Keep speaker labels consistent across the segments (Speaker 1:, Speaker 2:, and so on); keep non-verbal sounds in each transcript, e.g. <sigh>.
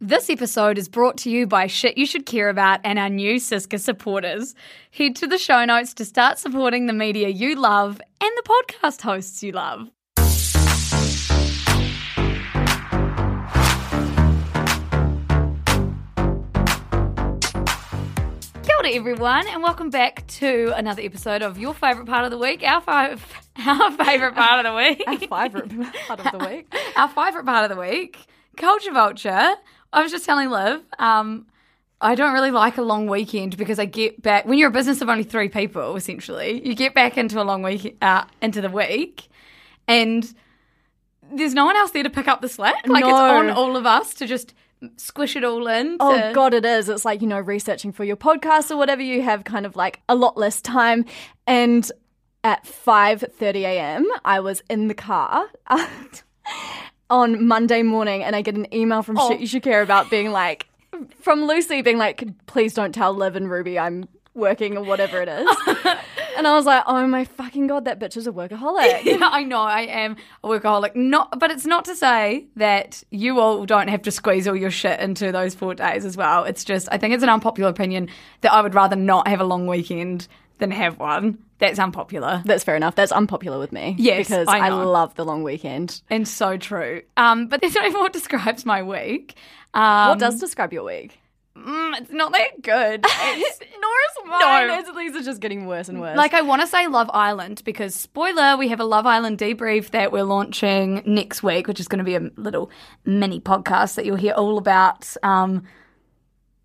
Speaker 1: This episode is brought to you by Shit You Should Care About and our new SYSCA supporters. Head to the show notes to start supporting the media you love and the podcast hosts you love. Kia ora everyone, and welcome back to another episode of your favourite part of the week, our, five, <laughs> our favourite part of the week.
Speaker 2: Our favourite part of the <laughs> week.
Speaker 1: our favourite part of the week, Culture Vulture. I was just telling Liv, um, I don't really like a long weekend because I get back when you're a business of only three people, essentially, you get back into a long week uh, into the week, and there's no one else there to pick up the slack. Like it's on all of us to just squish it all in.
Speaker 2: Oh god, it is. It's like you know, researching for your podcast or whatever. You have kind of like a lot less time, and at five thirty a.m., I was in the car. <laughs> On Monday morning, and I get an email from
Speaker 1: Oh.
Speaker 2: Shit You Should Care About being like, from Lucy being like, please don't tell Liv and Ruby I'm working or whatever it is. <laughs> and I was like, oh my fucking god, that bitch is a workaholic. <laughs>
Speaker 1: Yeah, I know I am a workaholic. Not, but it's not to say that you all don't have to squeeze all your shit into those four days as well. It's just I think it's an unpopular opinion that I would rather not have a long weekend than have one. That's unpopular
Speaker 2: That's fair enough. That's unpopular with me.
Speaker 1: Yes,
Speaker 2: because
Speaker 1: I
Speaker 2: I, love the long weekend.
Speaker 1: and so true. Um, but that's not even what describes my week. Um,
Speaker 2: what does describe your week?
Speaker 1: mm, it's not that good. <laughs> It's,
Speaker 2: Nor is mine.
Speaker 1: No.
Speaker 2: It's, these are just getting worse and worse.
Speaker 1: Like I want to say Love Island because spoiler, we have a Love Island debrief that we're launching next week, which is going to be a little mini podcast that you'll hear all about. Um,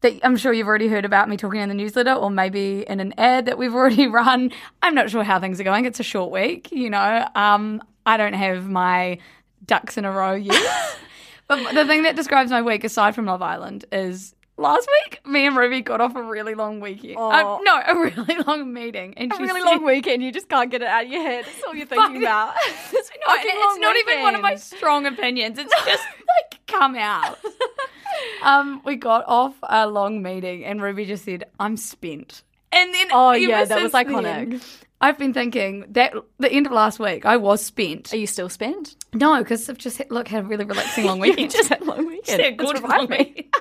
Speaker 1: that I'm sure you've already heard about me talking in the newsletter, or maybe in an ad that we've already <laughs> run. I'm not sure how things are going. It's a short week, you know. Um, I don't have my ducks in a row yet. <laughs> but the thing that describes my week, aside from Love Island, is. Last week, me and Ruby got off a really long weekend.
Speaker 2: Oh.
Speaker 1: Uh, no, a really <laughs> long meeting, and
Speaker 2: a really
Speaker 1: said-
Speaker 2: long weekend. You just can't get it out of your head. That's all you're thinking about. It's
Speaker 1: No, it's not even one of my strong opinions. It's just like come out. Um, we got off a long meeting, and Ruby just said, "I'm spent." And then,
Speaker 2: Oh, yeah, that was iconic.
Speaker 1: then, I've been thinking that the end of last week, I was spent.
Speaker 2: Are you still spent?
Speaker 1: No, because I've just look had a really relaxing long <laughs> weekend.
Speaker 2: just had a long weekend.
Speaker 1: Just had good long weekend. <laughs>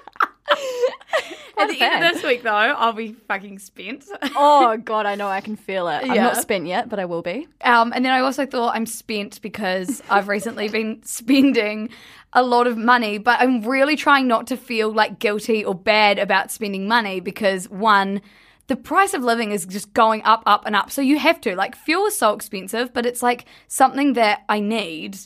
Speaker 1: At the end of this week, though, I'll be fucking spent.
Speaker 2: Oh <laughs> god, I know. I can feel it. I'm not spent yet, but I will be.
Speaker 1: Um, and then I also thought I'm spent because I've recently been spending a lot of money, but I'm really trying not to feel like guilty or bad about spending money because one, the price of living is just going up, up, and up. So you have to. Like, fuel is so expensive, but it's like something that I need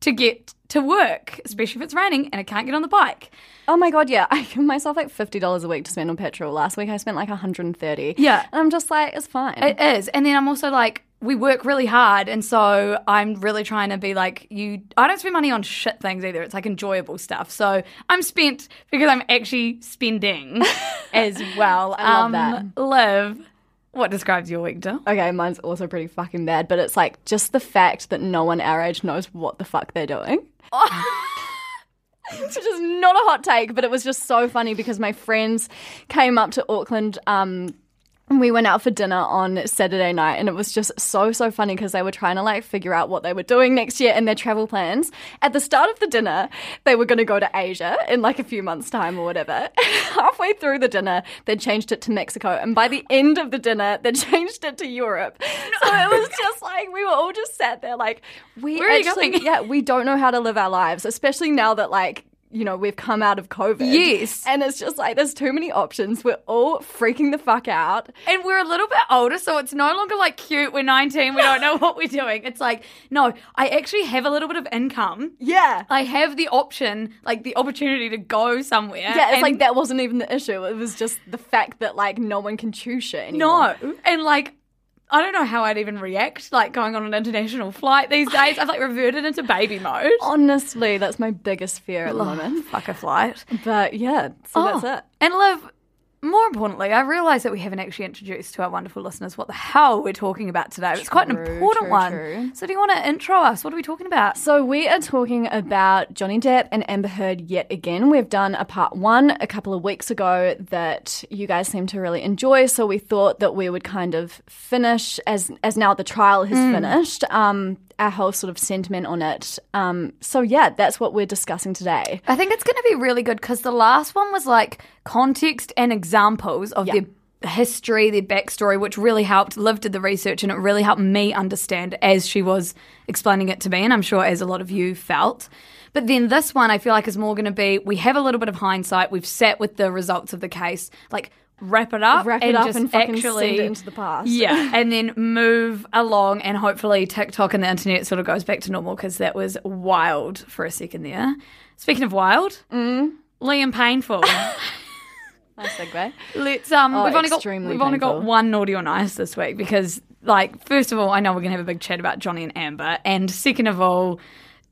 Speaker 1: to get to work, especially if it's raining and I can't get on the bike.
Speaker 2: Oh my god, yeah. <laughs> I give myself like fifty dollars a week to spend on petrol. Last week I spent like 130.
Speaker 1: Yeah.
Speaker 2: and I'm just like, it's fine.
Speaker 1: It is. And then I'm also like, we work really hard. And so I'm really trying to be like, you, I don't spend money on shit things either. It's like enjoyable stuff. So I'm spent because I'm actually spending <laughs> as well.
Speaker 2: I love
Speaker 1: um,
Speaker 2: that.
Speaker 1: Liv, what describes your week, Dill?
Speaker 2: Okay, mine's also pretty fucking bad, but it's like just the fact that no one our age knows what the fuck they're doing. <laughs> Which is not a hot take, but it was just so funny because my friends came up to Auckland um, And we went out for dinner on Saturday night, and it was just so, so funny because they were trying to like figure out what they were doing next year and their travel plans. At the start of the dinner, they were going to go to Asia in like a few months' time or whatever. <laughs> Halfway through the dinner, they changed it to Mexico, and by the end of the dinner, <laughs> they changed it to Europe. So it was just like we were all just sat there like, we
Speaker 1: Where
Speaker 2: actually, yeah, we don't know how to live our lives, especially now that like. You know, we've come out of COVID.
Speaker 1: Yes.
Speaker 2: And it's just like there's too many options. We're all freaking the fuck out.
Speaker 1: And we're a little bit older, so it's no longer like cute. We're 19, we don't know <laughs> what we're doing. It's like, no, I actually have a little bit of income.
Speaker 2: Yeah.
Speaker 1: I have the option, like the opportunity to go somewhere.
Speaker 2: Yeah, it's like that wasn't even the issue. It was just the fact that like no one can choose shit anymore.
Speaker 1: No. And like, I don't know how I'd even react, like going on an international flight these days. I've like reverted into baby mode.
Speaker 2: Honestly, that's my biggest fear at the moment.
Speaker 1: Fuck a flight.
Speaker 2: But yeah, so
Speaker 1: Oh,
Speaker 2: that's it.
Speaker 1: And Liv, more importantly, I realise that we haven't actually introduced to our wonderful listeners what the hell we're talking about today. It's quite an important
Speaker 2: true,
Speaker 1: one.
Speaker 2: true.
Speaker 1: So do you want to intro us? What are we talking about?
Speaker 2: So we are talking about Johnny Depp and Amber Heard yet again. We've done a part one a couple of weeks ago that you guys seem to really enjoy. So we thought that we would kind of finish as as now the trial has finished. Um, our whole sort of sentiment on it. Um, so yeah, that's what we're discussing today.
Speaker 1: I think it's going to be really good because the last one was like context and examples of their history, their backstory, which really helped. Liv did the research and it really helped me understand as she was explaining it to me, and I'm sure as a lot of you felt. But then this one, I feel like is more going to be we have a little bit of hindsight. We've sat with the results of the case, like wrap it up,
Speaker 2: Wrap it
Speaker 1: and
Speaker 2: up
Speaker 1: just
Speaker 2: and fucking
Speaker 1: actually
Speaker 2: send it into the past.
Speaker 1: yeah, <laughs> and then move along, and hopefully TikTok and the internet sort of goes back to normal because that was wild for a second there. Speaking of wild,
Speaker 2: Mm.
Speaker 1: Liam Payneful. <laughs>
Speaker 2: Nice segue.
Speaker 1: Let's um,
Speaker 2: Oh,
Speaker 1: we've only got we've only got one naughty or nice this week because, like, first of all, I know we're gonna have a big chat about Johnny and Amber, and second of all.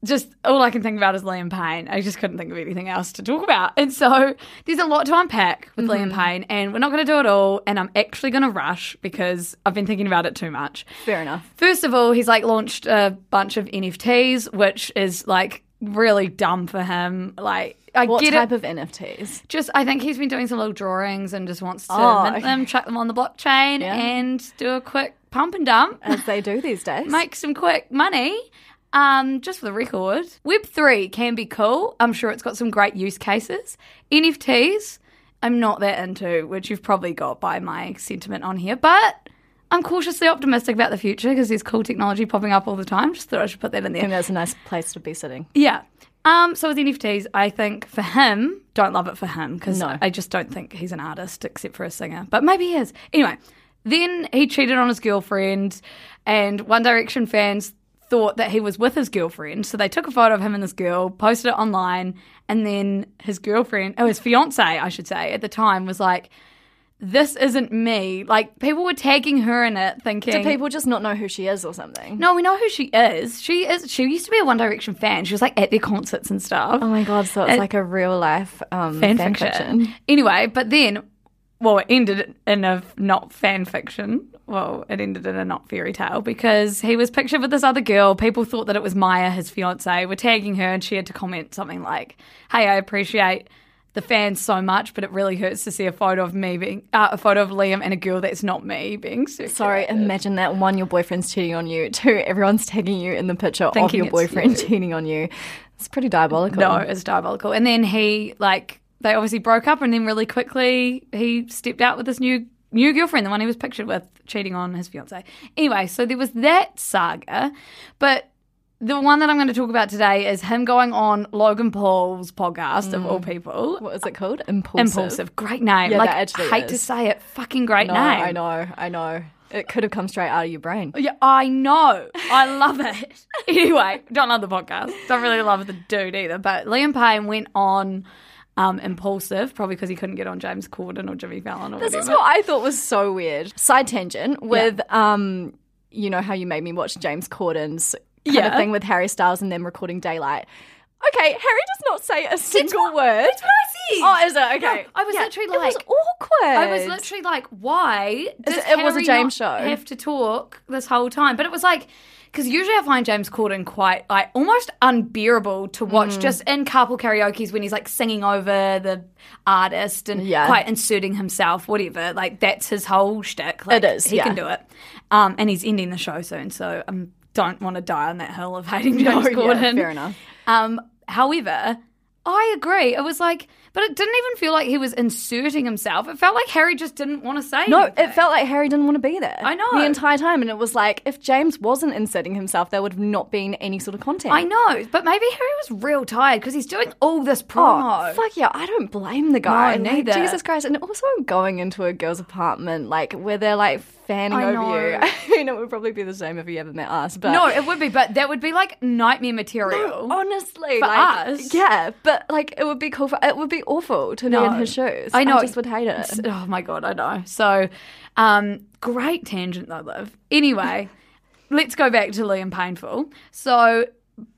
Speaker 1: Just all I can think about is Liam Payne. I just couldn't think of anything else to talk about. And so there's a lot to unpack with
Speaker 2: Mm-hmm.
Speaker 1: Liam Payne, and we're not going to do it all. And I'm actually going to rush because I've been thinking about it too much.
Speaker 2: Fair enough.
Speaker 1: First of all, he's like launched a bunch of NFTs, which is like really dumb for him. Like, I
Speaker 2: What
Speaker 1: get
Speaker 2: type
Speaker 1: it.
Speaker 2: of NFTs?
Speaker 1: just, I think he's been doing some little drawings and just wants to
Speaker 2: Oh,
Speaker 1: mint
Speaker 2: okay.
Speaker 1: them, chuck them on the blockchain,
Speaker 2: Yeah.
Speaker 1: and do a quick pump and dump,
Speaker 2: As they do these days. <laughs>
Speaker 1: make some quick money. Um, just for the record, Web three can be cool. I'm sure it's got some great use cases. NFTs, I'm not that into, which you've probably got by my sentiment on here, but. I'm cautiously optimistic about the future because there's cool technology popping up all the time. Just thought I should put that in
Speaker 2: I
Speaker 1: there.
Speaker 2: think that's a nice place to be sitting.
Speaker 1: Yeah. Um, so with NFTs, I think for him, don't love it for him because
Speaker 2: No.
Speaker 1: I just don't think he's an artist except for a singer. But maybe he is. Anyway, then he cheated on his girlfriend, and One Direction fans thought that he was with his girlfriend. So they took a photo of him and this girl, posted it online, and then his girlfriend, oh, his fiance, I should say, at the time was like, this isn't me. Like, people were tagging her in it thinking.
Speaker 2: Do people just not know who she is or something?
Speaker 1: no, we know who she is. She is. She used to be a One Direction fan. She was like at their concerts and stuff.
Speaker 2: Oh my god! So it's
Speaker 1: Uh,
Speaker 2: like a real life um,
Speaker 1: fan,
Speaker 2: fan,
Speaker 1: fiction.
Speaker 2: fiction.
Speaker 1: Anyway, but then, well, it ended in a not fan fiction. Well, it ended in a not fairy tale because he was pictured with this other girl. People thought that it was Maya, his fiance. Were tagging her, and she had to comment something like, "Hey, I appreciate." The fans so much, but it really hurts to see a photo of me being uh, a photo of Liam and a girl that's not me being circulated.
Speaker 2: Sorry, imagine that. One, your boyfriend's cheating on you. <laughs> Two, everyone's tagging you in the picture
Speaker 1: Thinking
Speaker 2: of your boyfriend
Speaker 1: you.
Speaker 2: cheating on you. It's pretty diabolical.
Speaker 1: No, it's diabolical. And then he like they obviously broke up, and then really quickly he stepped out with this new new girlfriend, the one he was pictured with, cheating on his fiance. Anyway, so there was that saga, but. The one that I'm going to talk about today is him going on Logan Paul's podcast of all mm. people.
Speaker 2: What is it called? Impulsive.
Speaker 1: Impulsive, great name.
Speaker 2: Yeah,
Speaker 1: like,
Speaker 2: actually
Speaker 1: hate to say it, fucking great
Speaker 2: No,
Speaker 1: name.
Speaker 2: I know, I know. It could have come straight out of your brain.
Speaker 1: Yeah, I know. I love it. <laughs> anyway, don't love the podcast. Don't really love the dude either. But Liam Payne went on um, Impulsive, probably because he couldn't get on James Corden or Jimmy Fallon or something.
Speaker 2: This
Speaker 1: whatever.
Speaker 2: is what I thought was so weird. Side tangent with, um, you know how you made me watch James Corden's kind
Speaker 1: Yeah.
Speaker 2: of thing with Harry Styles and them recording Daylight. Okay, Harry does not say a single word.
Speaker 1: That's what I said.
Speaker 2: Oh, is it? Okay.
Speaker 1: No, I was literally like,
Speaker 2: it was awkward.
Speaker 1: I was literally like, why does
Speaker 2: it- it was a
Speaker 1: Harry
Speaker 2: James show.
Speaker 1: have to talk this whole time? But it was like, because usually I find James Corden quite like almost unbearable to watch
Speaker 2: Mm.
Speaker 1: just in Carpool Karaoke's when he's like singing over the artist and
Speaker 2: Yeah.
Speaker 1: quite inserting himself, whatever. Like that's his whole shtick. Like,
Speaker 2: It is,
Speaker 1: He
Speaker 2: yeah.
Speaker 1: can do it. Um, and he's ending the show soon, so I don't want to die on that hill of hating <laughs> James
Speaker 2: No, yeah,
Speaker 1: Corden.
Speaker 2: fair enough.
Speaker 1: Um, however, I agree. It was like, but it didn't even feel like he was inserting himself. It felt like Harry just didn't want to say.
Speaker 2: No,
Speaker 1: anything.
Speaker 2: it felt like Harry didn't want to be there.
Speaker 1: I know.
Speaker 2: The entire time. And it was like, if James wasn't inserting himself, there would have not been any sort of content.
Speaker 1: I know, but maybe Harry was real tired because he's doing all this
Speaker 2: Oh,
Speaker 1: promo.
Speaker 2: fuck yeah. I don't blame the guy.
Speaker 1: No,
Speaker 2: Like. Jesus Christ. And also going into a girl's apartment, like, where they're like fanning
Speaker 1: I
Speaker 2: over you. <laughs> I mean, it would probably be the same if you ever met us. But
Speaker 1: No, it would be, but that would be like nightmare material.
Speaker 2: honestly,
Speaker 1: For
Speaker 2: like,
Speaker 1: us?
Speaker 2: yeah. But like, it would be cool. For, it would be awful to be in his shoes.
Speaker 1: I know.
Speaker 2: just would hate it.
Speaker 1: Oh my god, I know. So, um, great tangent though, Liv. Anyway, <laughs> let's go back to Liam Payneful. So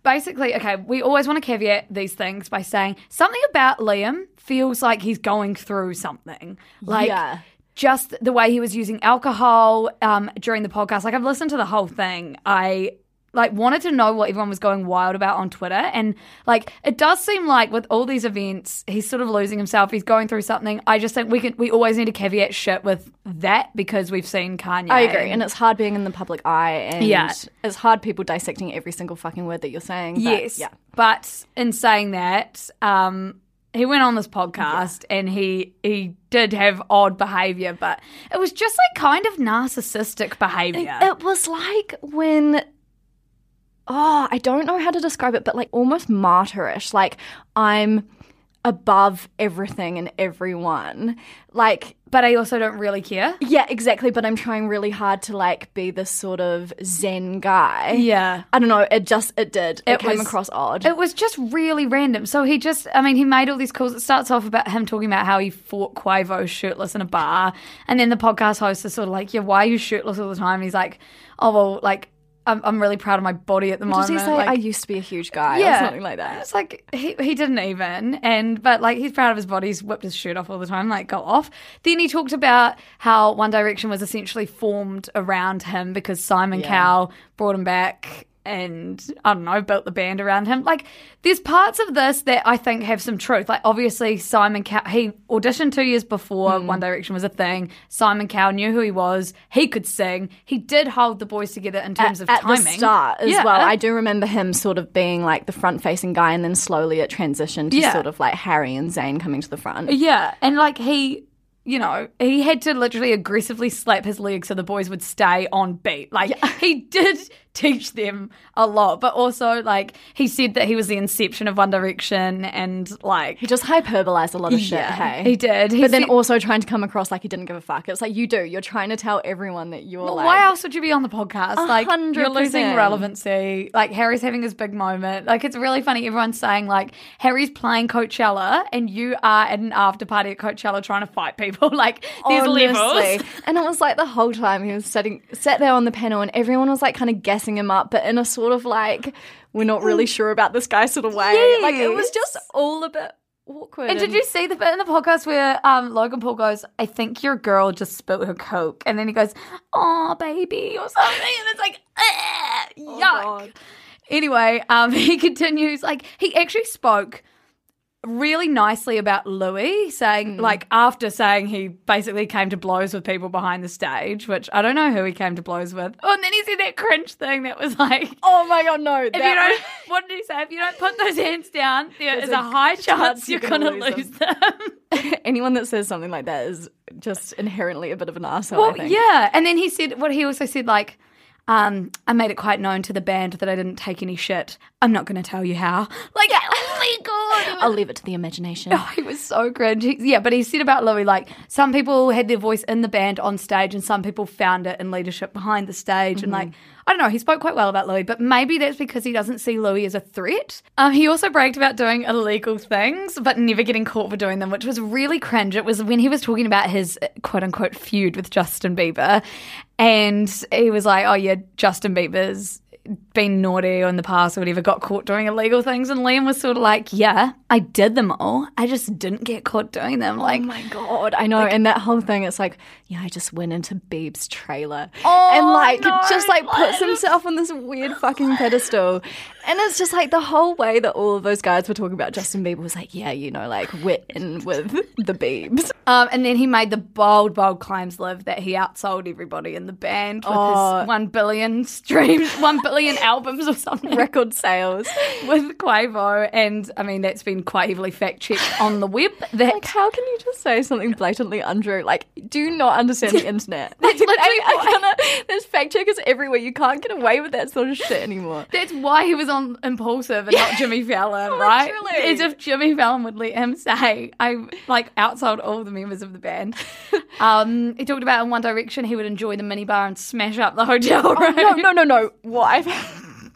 Speaker 1: basically, okay, we always want to caveat these things by saying something about Liam feels like he's going through something. Like
Speaker 2: Yeah.
Speaker 1: Just the way he was using alcohol um, during the podcast. Like I've listened to the whole thing. I like wanted to know what everyone was going wild about on Twitter, and like it does seem like with all these events, he's sort of losing himself. He's going through something. I just think we can we always need to caveat shit with that because we've seen Kanye.
Speaker 2: I agree, and it's hard being in the public eye, and
Speaker 1: Yeah.
Speaker 2: it's hard people dissecting every single fucking word that you're saying. But,
Speaker 1: yes,
Speaker 2: yeah.
Speaker 1: But in saying that, um, he went on this podcast and he he did have odd behavior, but it was just like kind of narcissistic behavior.
Speaker 2: It was like when. Oh, I don't know how to describe it, but like almost martyrish. Like I'm above everything and everyone. Like,
Speaker 1: but I also don't really care.
Speaker 2: yeah, exactly. But I'm trying really hard to like be this sort of Zen guy.
Speaker 1: Yeah.
Speaker 2: I don't know. It just it did. It,
Speaker 1: It
Speaker 2: came
Speaker 1: was-
Speaker 2: across odd.
Speaker 1: It was just really random. So he just, I mean, he made all these calls. It starts off about him talking about how he fought Quavo shirtless in a bar. And then the podcast host is sort of like, yeah, why are you shirtless all the time? And he's like, oh, well, like, I'm, I'm really proud of my body at the
Speaker 2: Does
Speaker 1: moment.
Speaker 2: he say
Speaker 1: like,
Speaker 2: I used to be a huge guy or something like that?
Speaker 1: It's like he, he didn't even, and but like he's proud of his body. He's whipped his shirt off all the time. Like go off. Then he talked about how One Direction was essentially formed around him because Simon Cowell brought him back. And I don't know, built the band around him. Like, there's parts of this that I think have some truth. Like, obviously, Simon Cowell, he auditioned two years before
Speaker 2: Hmm.
Speaker 1: One Direction was a thing. Simon Cowell knew who he was. He could sing. He did hold the boys together in terms of
Speaker 2: at
Speaker 1: timing.
Speaker 2: the start as
Speaker 1: Yeah.
Speaker 2: well. I do remember him sort of being like the front facing guy and then slowly it transitioned to
Speaker 1: Yeah.
Speaker 2: sort of like Harry and Zayn coming to the front.
Speaker 1: Yeah, and like he, you know, he had to literally aggressively slap his leg so the boys would stay on beat. Like he did teach them a lot, but also like he said that he was the inception of One Direction and like
Speaker 2: He just hyperbolized a lot of shit,
Speaker 1: yeah,
Speaker 2: hey?
Speaker 1: he did. He
Speaker 2: But then also trying to come across like he didn't give a fuck. It's like you do. You're trying to tell everyone that you're
Speaker 1: Well,
Speaker 2: like.
Speaker 1: why else would you be on the podcast? Like
Speaker 2: hundred
Speaker 1: you're losing relevancy. Like Harry's having his big moment. Like it's really funny. Everyone's saying like Harry's playing Coachella and you are at an after party at Coachella trying to fight people. <laughs> Like there's levels.
Speaker 2: And it was like the whole time he was sitting sat there on the panel and everyone was like kind of guessing him up, but in a sort of like, we're not really sure about this guy sort of way. Like it was just all a bit awkward.
Speaker 1: And did you see the bit in the podcast where um, Logan Paul goes, I think your girl just spilled her Coke. And then he goes, oh, baby, or something. And it's like, "Ah, yuck.
Speaker 2: God.
Speaker 1: Anyway, um, <laughs> he continues, like, he actually spoke really nicely about Louis, saying, like, after saying he basically came to blows with people behind the stage, which I don't know who he came to blows with. Oh, and then he said that cringe thing that was like,
Speaker 2: Oh my god, no.
Speaker 1: if you don't, what did he say? If you don't put those hands down, there is
Speaker 2: There's
Speaker 1: a,
Speaker 2: a
Speaker 1: high chance
Speaker 2: chance
Speaker 1: you're to
Speaker 2: gonna
Speaker 1: lose
Speaker 2: lose
Speaker 1: them. <laughs> <laughs>
Speaker 2: anyone that says something like that is just inherently a bit of an asshole.
Speaker 1: well,
Speaker 2: I think.
Speaker 1: yeah. And then he said, what he also said, like, um, I made it quite known to the band that I didn't take any shit. I'm not going to tell you how. Like, oh my God.
Speaker 2: I'll leave it to the imagination.
Speaker 1: Oh, he was so cringe. Yeah, but he said about Louis, like, some people had their voice in the band on stage and some people found it in leadership behind the stage. And, like, I don't know, he spoke quite well about Louis, but maybe that's because he doesn't see Louis as a threat. Um, he also bragged about doing illegal things, but never getting caught for doing them, which was really cringe. It was when he was talking about his quote unquote feud with Justin Bieber. And he was like, oh, yeah, Justin Bieber's been naughty or in the past or whatever, got caught doing illegal things. And Liam was sort of like, yeah, I did them all. I just didn't get caught doing them. Like,
Speaker 2: Oh my god, I know. and that whole thing, it's like, yeah, I just went into Beeb's trailer
Speaker 1: Oh,
Speaker 2: and like
Speaker 1: no,
Speaker 2: just like puts himself on this weird fucking pedestal. And it's just like the whole way that all of those guys were talking about Justin Bieber was like, yeah, you know, like we're in with the Biebs.
Speaker 1: Um, and then he made the bold, bold claims, Liv, that he outsold everybody in the band with
Speaker 2: Oh.
Speaker 1: his one billion streams, one billion albums or something
Speaker 2: Record sales.
Speaker 1: with Quavo. And I mean, that's been quite heavily fact checked on the web. That
Speaker 2: Like, how can you just say something blatantly untrue? Like, do not understand the <laughs> internet?
Speaker 1: That's literally
Speaker 2: I, I there's fact checkers everywhere. You can't get away with that sort of shit anymore.
Speaker 1: That's why he was on Impulsive and not Jimmy <laughs> Fallon, right?
Speaker 2: Literally.
Speaker 1: As if Jimmy Fallon would let him say, I like outsold all the members of the band. <laughs> Um, he talked about in One Direction he would enjoy the minibar and smash up the hotel room.
Speaker 2: Oh, no, no, no, no. What <laughs>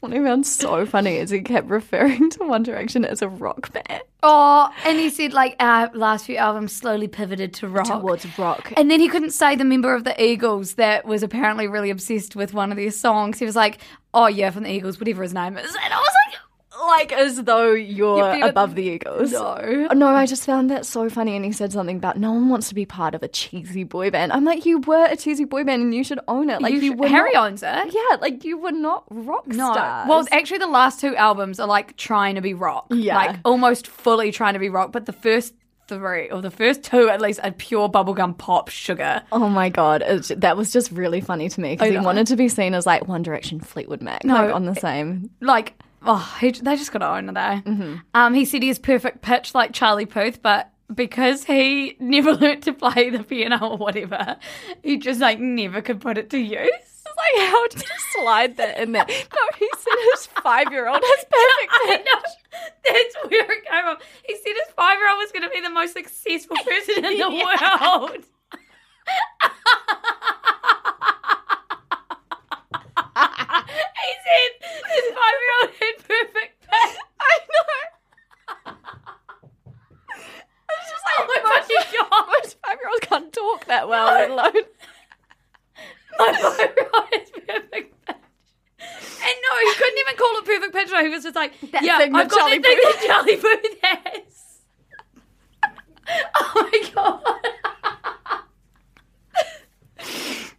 Speaker 2: What I found so funny is he kept referring to One Direction as a rock band
Speaker 1: Oh, and he said like our last few albums slowly pivoted to rock.
Speaker 2: towards rock.
Speaker 1: And then he couldn't say the member of the Eagles that was apparently really obsessed with one of their songs. He was like, "Oh yeah, from the Eagles, whatever his name is." And I was like,
Speaker 2: like as though you're
Speaker 1: a-
Speaker 2: above the Eagles.
Speaker 1: "No."
Speaker 2: Oh, no, I just found that so funny. And he said something about no one wants to be part of a cheesy boy band. I'm like, you were a cheesy boy band and you should own it. Like
Speaker 1: You
Speaker 2: you,
Speaker 1: should-
Speaker 2: were
Speaker 1: Harry
Speaker 2: not,
Speaker 1: owns it.
Speaker 2: Yeah, like you were not rock
Speaker 1: No.
Speaker 2: stars.
Speaker 1: Well, actually, the last two albums are like trying to be rock.
Speaker 2: Yeah.
Speaker 1: Like almost fully trying to be rock. But the first three, or the first two at least, are pure bubblegum pop sugar.
Speaker 2: Oh my god, it's, that was just really funny to me because he wanted to be seen as like One Direction, Fleetwood Mac,
Speaker 1: No,
Speaker 2: like on the same.
Speaker 1: Like, oh, he, they just got to own it, eh? Um, he said he has perfect pitch like Charlie Puth, but because he <laughs> never learnt to play the piano or whatever, he just like never could put it to use.
Speaker 2: Like, how did you slide that in there? <laughs> No, he said his five year old has <laughs> perfect pitch.
Speaker 1: That's where it came from. He said his five year old was going to be the most successful person in the world. He said his five year old had perfect pitch.
Speaker 2: I know. It's just like
Speaker 1: Oh my fucking God.
Speaker 2: most five year olds can't talk that well, let alone.
Speaker 1: My five year old has perfect pitch. And no, he couldn't even call it perfect pitch. He was just like,
Speaker 2: That
Speaker 1: yeah,
Speaker 2: thing
Speaker 1: I've
Speaker 2: that
Speaker 1: got
Speaker 2: Charlie
Speaker 1: that thing that Charlie Puth has. <laughs> oh my god.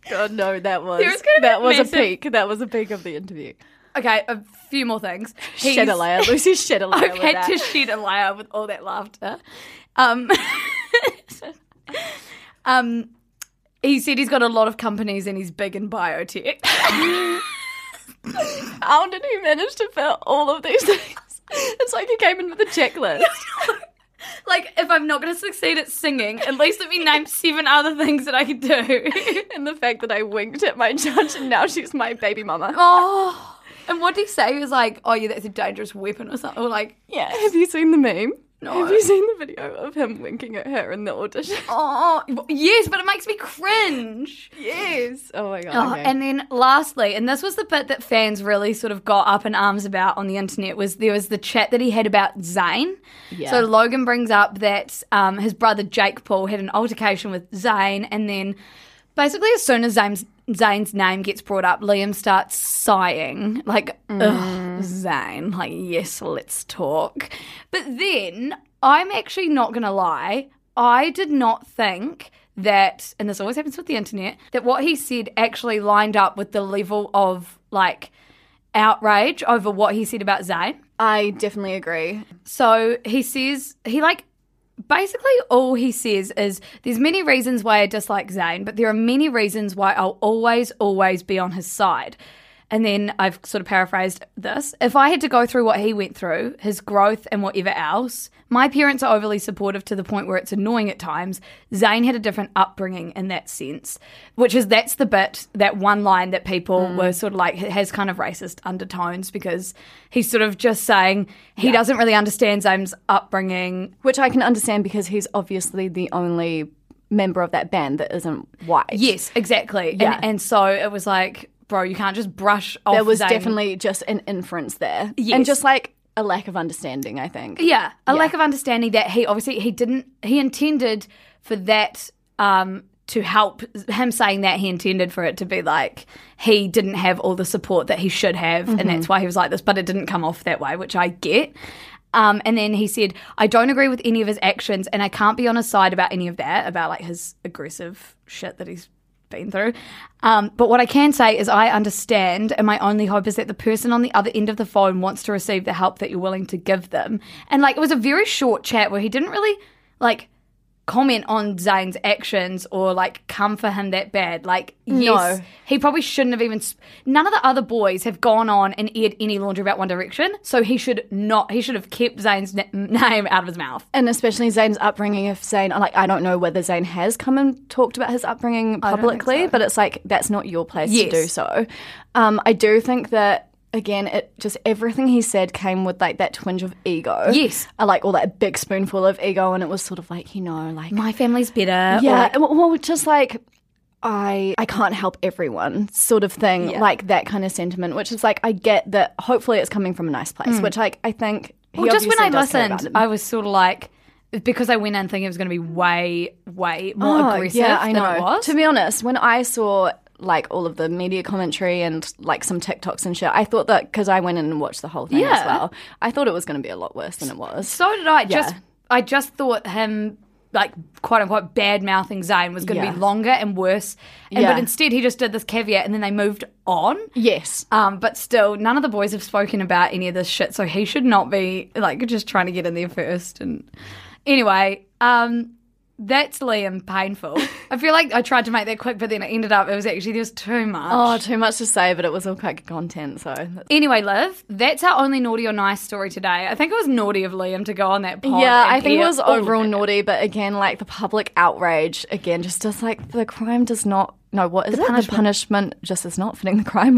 Speaker 2: God, no, that was
Speaker 1: There was gonna be
Speaker 2: that was
Speaker 1: massive-
Speaker 2: a peak. That was a peak of the interview.
Speaker 1: Okay, a few more things.
Speaker 2: Shed a
Speaker 1: He's-
Speaker 2: layer, Lucy. Shed a <laughs> layer.
Speaker 1: I've
Speaker 2: with
Speaker 1: had
Speaker 2: that.
Speaker 1: to shed a layer with all that laughter. Um, <laughs> um, he said he's got a lot of companies and he's big in biotech. <laughs>
Speaker 2: How did he manage to fit all of these things? It's like he came in with a checklist.
Speaker 1: Like, if I'm not going to succeed at singing, at least let me name seven other things that I could do. <laughs>
Speaker 2: and the fact that I winked at my judge and now she's my baby mama.
Speaker 1: oh. And what did he say? He was like, oh, yeah, that's a dangerous weapon or something. Or like,
Speaker 2: Yeah. Have you seen the meme?
Speaker 1: No.
Speaker 2: Have you seen the video of him winking at her in the audition? <laughs>
Speaker 1: oh, yes, but it makes me cringe.
Speaker 2: yes. Oh my god.
Speaker 1: Oh,
Speaker 2: okay.
Speaker 1: and then lastly, and this was the bit that fans really sort of got up in arms about on the internet, was there was the chat that he had about Zayn.
Speaker 2: Yeah.
Speaker 1: So Logan brings up that um, his brother Jake Paul had an altercation with Zayn, and then basically as soon as Zayn's, Zayn's name gets brought up, Liam starts sighing, like, ugh, mm. Zayn, like, yes, let's talk. But then I'm actually not going to lie, I did not think that, and this always happens with the internet, that what he said actually lined up with the level of like outrage over what he said about Zayn.
Speaker 2: I definitely agree.
Speaker 1: So he says, he like, basically all he says is there's many reasons why I dislike Zayn, but there are many reasons why I'll always, always be on his side. And then I've sort of paraphrased this. If I had to go through what he went through, his growth and whatever else, my parents are overly supportive to the point where it's annoying at times. Zayn had a different upbringing in that sense, which is that's the bit, that one line that people hmm. were sort of like, has kind of racist undertones because he's sort of just saying he doesn't really understand Zayn's upbringing.
Speaker 2: Which I can understand because he's obviously the only member of that band that isn't white.
Speaker 1: Yes, exactly.
Speaker 2: Yeah.
Speaker 1: And, and so it was like, bro, you can't just brush off
Speaker 2: There was definitely just an inference there.
Speaker 1: Yes.
Speaker 2: And just like a lack of understanding, I think.
Speaker 1: Yeah, a lack of understanding that he obviously he didn't he intended for that um to help him saying that he intended for it to be like he didn't have all the support that he should have and that's why he was like this but it didn't come off that way which I get um, and then he said, I don't agree with any of his actions, and I can't be on his side about any of that, about like his aggressive shit that he's been through. Um, but what I can say is, I understand, and my only hope is that the person on the other end of the phone wants to receive the help that you're willing to give them. And like, it was a very short chat where he didn't really like comment on Zayn's actions or like come for him that bad. Like, yes,
Speaker 2: No.
Speaker 1: he probably shouldn't have even. Sp- None of the other boys have gone on and aired any laundry about One Direction, so he should not. He should have kept Zayn's na- name out of his mouth.
Speaker 2: And especially Zayn's upbringing. If Zayn, like, I don't know whether Zayn has come and talked about his upbringing publicly,
Speaker 1: so.
Speaker 2: but it's like that's not your place
Speaker 1: Yes.
Speaker 2: to do so. Um, I do think that again, it just everything he said came with like that twinge of ego.
Speaker 1: Yes.
Speaker 2: Uh, like all that big spoonful of ego, and it was sort of like you know, like
Speaker 1: My family's better.
Speaker 2: yeah,
Speaker 1: like-
Speaker 2: well, just like I I can't help everyone sort of thing,
Speaker 1: Yeah.
Speaker 2: like that kind of sentiment, which is like I get that. Hopefully, it's coming from a nice place, which like I think. he
Speaker 1: Mm. Well, just when I
Speaker 2: obviously does care about
Speaker 1: listened. I was sort of like, because I went in thinking it was going to be way, way more
Speaker 2: Oh,
Speaker 1: aggressive
Speaker 2: yeah, I
Speaker 1: than
Speaker 2: know.
Speaker 1: it was.
Speaker 2: To be honest, when I saw like all of the media commentary and like some TikToks and shit, I thought that because I went in and watched the whole thing as
Speaker 1: Yeah.
Speaker 2: well, I thought it was going to be a lot worse than it was.
Speaker 1: so did I.
Speaker 2: Yeah.
Speaker 1: Just, I just thought him. Like quote unquote bad mouthing Zayn was going to
Speaker 2: Yeah.
Speaker 1: be longer and worse, and,
Speaker 2: Yeah.
Speaker 1: but instead he just did this caveat and then they moved on.
Speaker 2: Yes.
Speaker 1: Um, but still, none of the boys have spoken about any of this shit, so he should not be like just trying to get in there first. And anyway, um, that's Liam Payneful. <laughs> I feel like I tried to make that quick, but then it ended up it was actually just too much.
Speaker 2: Oh, too much to say, but it was all quite good content. So
Speaker 1: Anyway, Liv, that's our only naughty or nice story today. I think it was naughty of Liam to go on that pod.
Speaker 2: yeah, I think it was overall naughty, but again, like the public outrage, again, just just like the crime does not. No, what is it?
Speaker 1: punishment.
Speaker 2: The punishment just is not fitting the crime.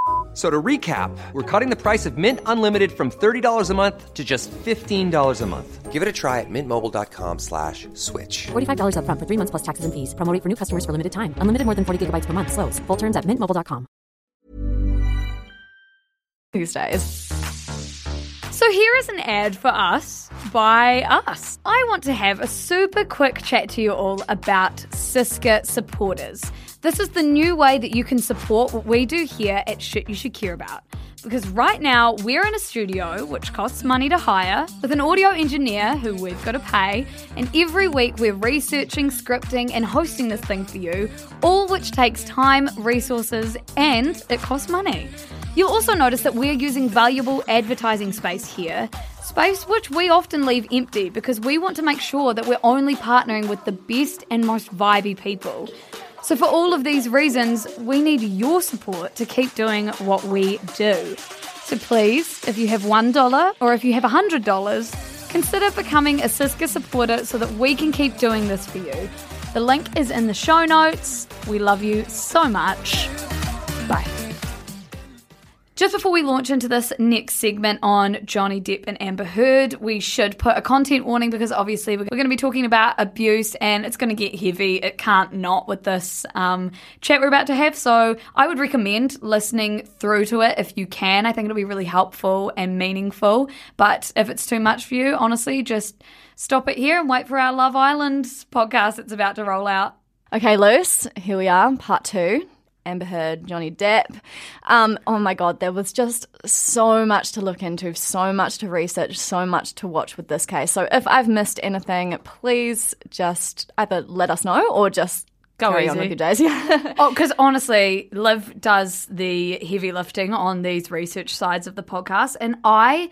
Speaker 3: F- So to recap, we're cutting the price of Mint Unlimited from $30 a month to just $15 a month.
Speaker 4: Give it a try at mintmobile.com slash switch.
Speaker 5: $45 upfront for three months plus taxes and fees. Promo rate for new customers for limited time. Unlimited more than 40 gigabytes per month. Slows. Full terms at mintmobile.com.
Speaker 2: These days.
Speaker 1: So here is an ad for us by us. I want to have a super quick chat to you all about SYSCA supporters. This is the new way that you can support what we do here at Shit You Should Care About. Because right now we're in a studio which costs money to hire with an audio engineer who we've got to pay, and every week we're researching, scripting, and hosting this thing for you, all which takes time, resources, and it costs money. You'll also notice that we're using valuable advertising space here, space which we often leave empty because we want to make sure that we're only partnering with the best and most vibey people. So, for all of these reasons, we need your support to keep doing what we do. So, please, if you have $1 or if you have $100, consider becoming a SYSCA supporter so that we can keep doing this for you. The link is in the show notes. We love you so much. Bye. Just before we launch into this next segment on Johnny Depp and Amber Heard, we should put a content warning because obviously we're going to be talking about abuse and it's going to get heavy. It can't not with this um, chat we're about to have. So I would recommend listening through to it if you can. I think it'll be really helpful and meaningful. But if it's too much for you, honestly, just stop it here and wait for our Love Island podcast that's about to roll out.
Speaker 2: Okay, Luce, here we are, part two. Amber Heard, Johnny Depp. Um, oh my God, there was just so much to look into, so much to research, so much to watch with this case. So if I've missed anything, please just either let us know or just
Speaker 1: Go
Speaker 2: carry on
Speaker 1: easy.
Speaker 2: with your days. Yeah. <laughs>
Speaker 1: Oh, because honestly, Liv does the heavy lifting on these research sides of the podcast, and I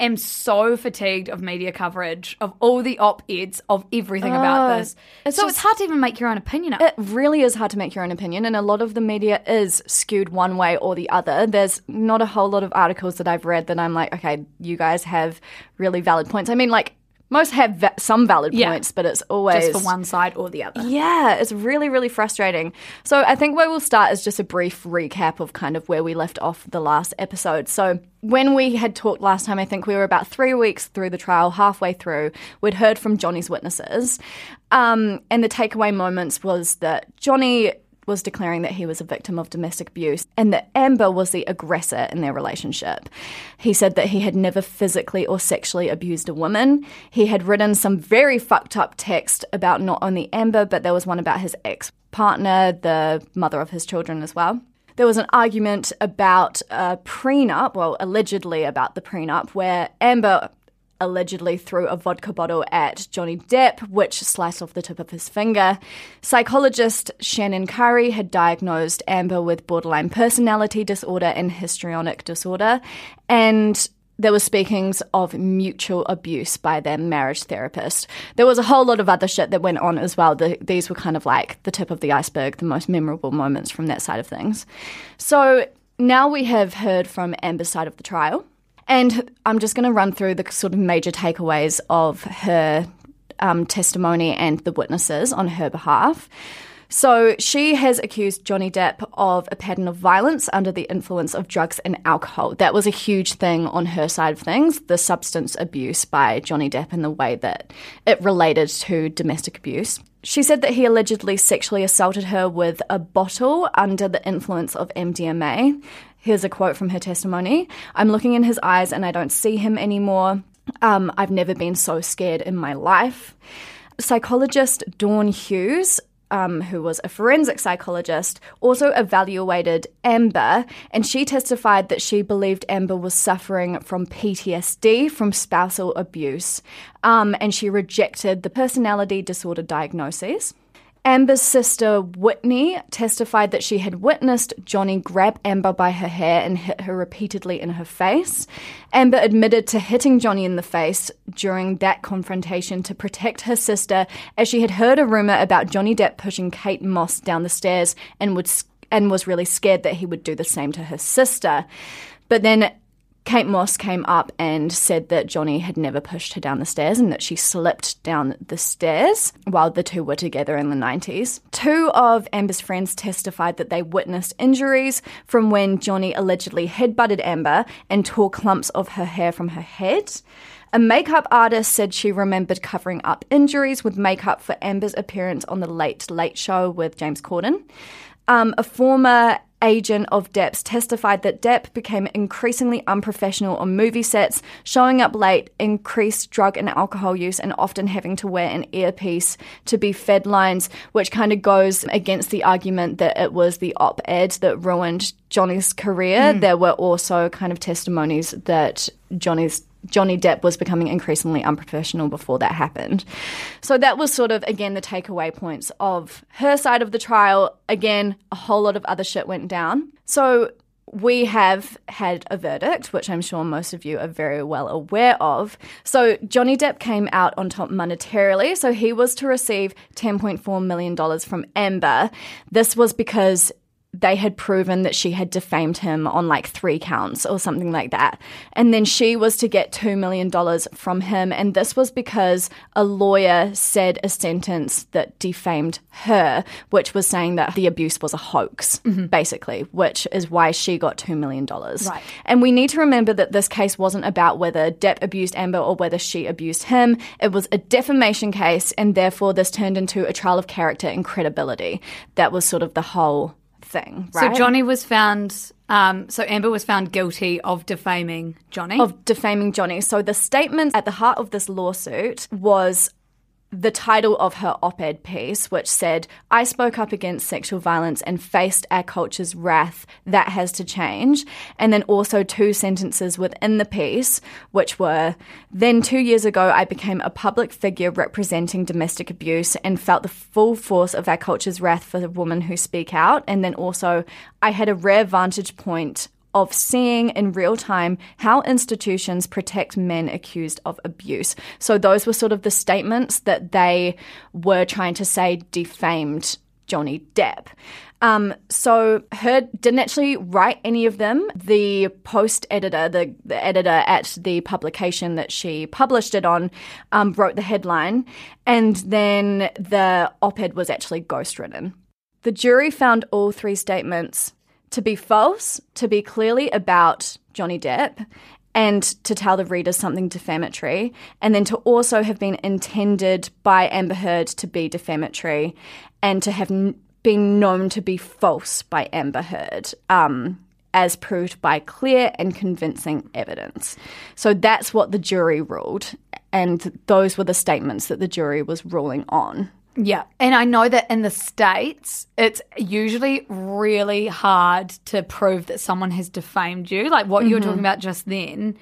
Speaker 1: am so fatigued of media coverage of all the op eds of everything about
Speaker 2: Oh,
Speaker 1: this.
Speaker 2: it's
Speaker 1: so
Speaker 2: just-
Speaker 1: it's hard to even make your own opinion up.
Speaker 2: It really is hard to make your own opinion, and a lot of the media is skewed one way or the other. There's not a whole lot of articles that I've read that I'm like, okay, you guys have really valid points. I mean, like, most have va- some valid
Speaker 1: Yeah.
Speaker 2: points, but it's always
Speaker 1: just for one side or the other.
Speaker 2: Yeah, it's really, really frustrating. So I think where we'll start is just a brief recap of kind of where we left off the last episode. So when we had talked last time, I think we were about three weeks through the trial, halfway through. We'd heard from Johnny's witnesses. Um, and the takeaway moments was that Johnny was declaring that he was a victim of domestic abuse and that Amber was the aggressor in their relationship. He said that he had never physically or sexually abused a woman. He had written some very fucked up text about not only Amber, but there was one about his ex partner, the mother of his children as well. There was an argument about a prenup, well, allegedly about the prenup, where Amber allegedly threw a vodka bottle at Johnny Depp, which sliced off the tip of his finger. Psychologist Shannon Curry had diagnosed Amber with borderline personality disorder and histrionic disorder. And there were speakings of mutual abuse by their marriage therapist. There was a whole lot of other shit that went on as well. The, these were kind of like the tip of the iceberg, the most memorable moments from that side of things. So now we have heard from Amber's side of the trial. And I'm just going to run through the sort of major takeaways of her um, testimony and the witnesses on her behalf. So she has accused Johnny Depp of a pattern of violence under the influence of drugs and alcohol. That was a huge thing on her side of things, the substance abuse by Johnny Depp and the way that it related to domestic abuse. She said that he allegedly sexually assaulted her with a bottle under the influence of MDMA. Here's a quote from her testimony I'm looking in his eyes and I don't see him anymore. Um, I've never been so scared in my life. Psychologist Dawn Hughes um, who was a forensic psychologist, also evaluated Amber, and she testified that she believed Amber was suffering from PTSD from spousal abuse, um, and she rejected the personality disorder diagnosis. Amber's sister Whitney testified that she had witnessed Johnny grab Amber by her hair and hit her repeatedly in her face. Amber admitted to hitting Johnny in the face during that confrontation to protect her sister, as she had heard a rumor about Johnny Depp pushing Kate Moss down the stairs and would and was really scared that he would do the same to her sister. But then Kate Moss came up and said that Johnny had never pushed her down the stairs and that she slipped down the stairs while the two were together in the 90s. Two of Amber's friends testified that they witnessed injuries from when Johnny allegedly headbutted Amber and tore clumps of her hair from her head. A makeup artist said she remembered covering up injuries with makeup for Amber's appearance on the Late Late Show with James Corden. Um, a former agent of Depp's testified that Depp became increasingly unprofessional on movie sets, showing up late, increased drug and alcohol use, and often having to wear an earpiece to be fed lines, which kind of goes against the argument that it was the op ed that ruined Johnny's career. Hmm. There were also kind of testimonies that Johnny's Johnny Depp was becoming increasingly unprofessional before that happened. So that was sort of, again, the takeaway points of her side of the trial. Again, a whole lot of other shit went down. So we have had a verdict, which I'm sure most of you are very well aware of. So Johnny Depp came out on top monetarily. So he was to receive $10.4 million from Amber. This was because they had proven that she had defamed him on like three counts or something like that. And then she was to get $2 million from him. And this was because a lawyer said a sentence that defamed her, which was saying that the abuse was a hoax, mm-hmm. basically, which is why she got $2 million. Right. And we need to remember that this case wasn't about whether Depp abused Amber or whether she abused him. It was a defamation case. And therefore, this turned into a trial of character and credibility. That was sort of the whole thing, right?
Speaker 1: So Johnny was found. Um, so Amber was found guilty of defaming Johnny.
Speaker 2: of defaming Johnny. So the statement at the heart of this lawsuit was the title of her op ed piece, which said, I spoke up against sexual violence and faced our culture's wrath. That has to change. And then also two sentences within the piece, which were, Then two years ago, I became a public figure representing domestic abuse and felt the full force of our culture's wrath for the women who speak out. And then also, I had a rare vantage point of seeing in real time how institutions protect men accused of abuse. So those were sort of the statements that they were trying to say defamed Johnny Depp. Um, so her didn't actually write any of them. The post editor, the, the editor at the publication that she published it on, um, wrote the headline, and then the op-ed was actually ghostwritten. The jury found all three statements to be false, to be clearly about Johnny Depp, and to tell the reader something defamatory, and then to also have been intended by Amber Heard to be defamatory, and to have n- been known to be false by Amber Heard. Um, as proved by clear and convincing evidence. So that's what the jury ruled, and those were the statements that the jury was ruling on.
Speaker 1: Yeah. And I know that in the States, it's usually really hard to prove that someone has defamed you. Like what you were talking about just then.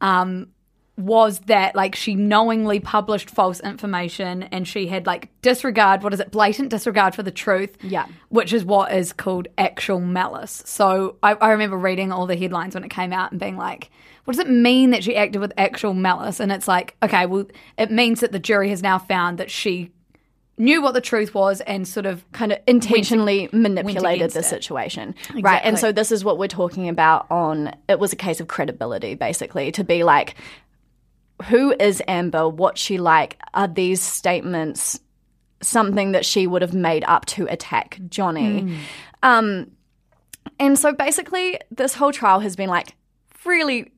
Speaker 1: Um, was that like she knowingly published false information and she had like disregard what is it blatant disregard for the truth
Speaker 2: Yeah.
Speaker 1: which is what is called actual malice so I, I remember reading all the headlines when it came out and being like what does it mean that she acted with actual malice and it's like okay well it means that the jury has now found that she knew what the truth was and sort of
Speaker 2: kind of intentionally manipulated
Speaker 1: against
Speaker 2: the
Speaker 1: it.
Speaker 2: situation. Right. And so this is what we're talking about on it was a case of credibility, basically, to be like, who is Amber? What's she like? Are these statements something that she would have made up to attack Johnny? Um, and so basically, this whole trial has been like really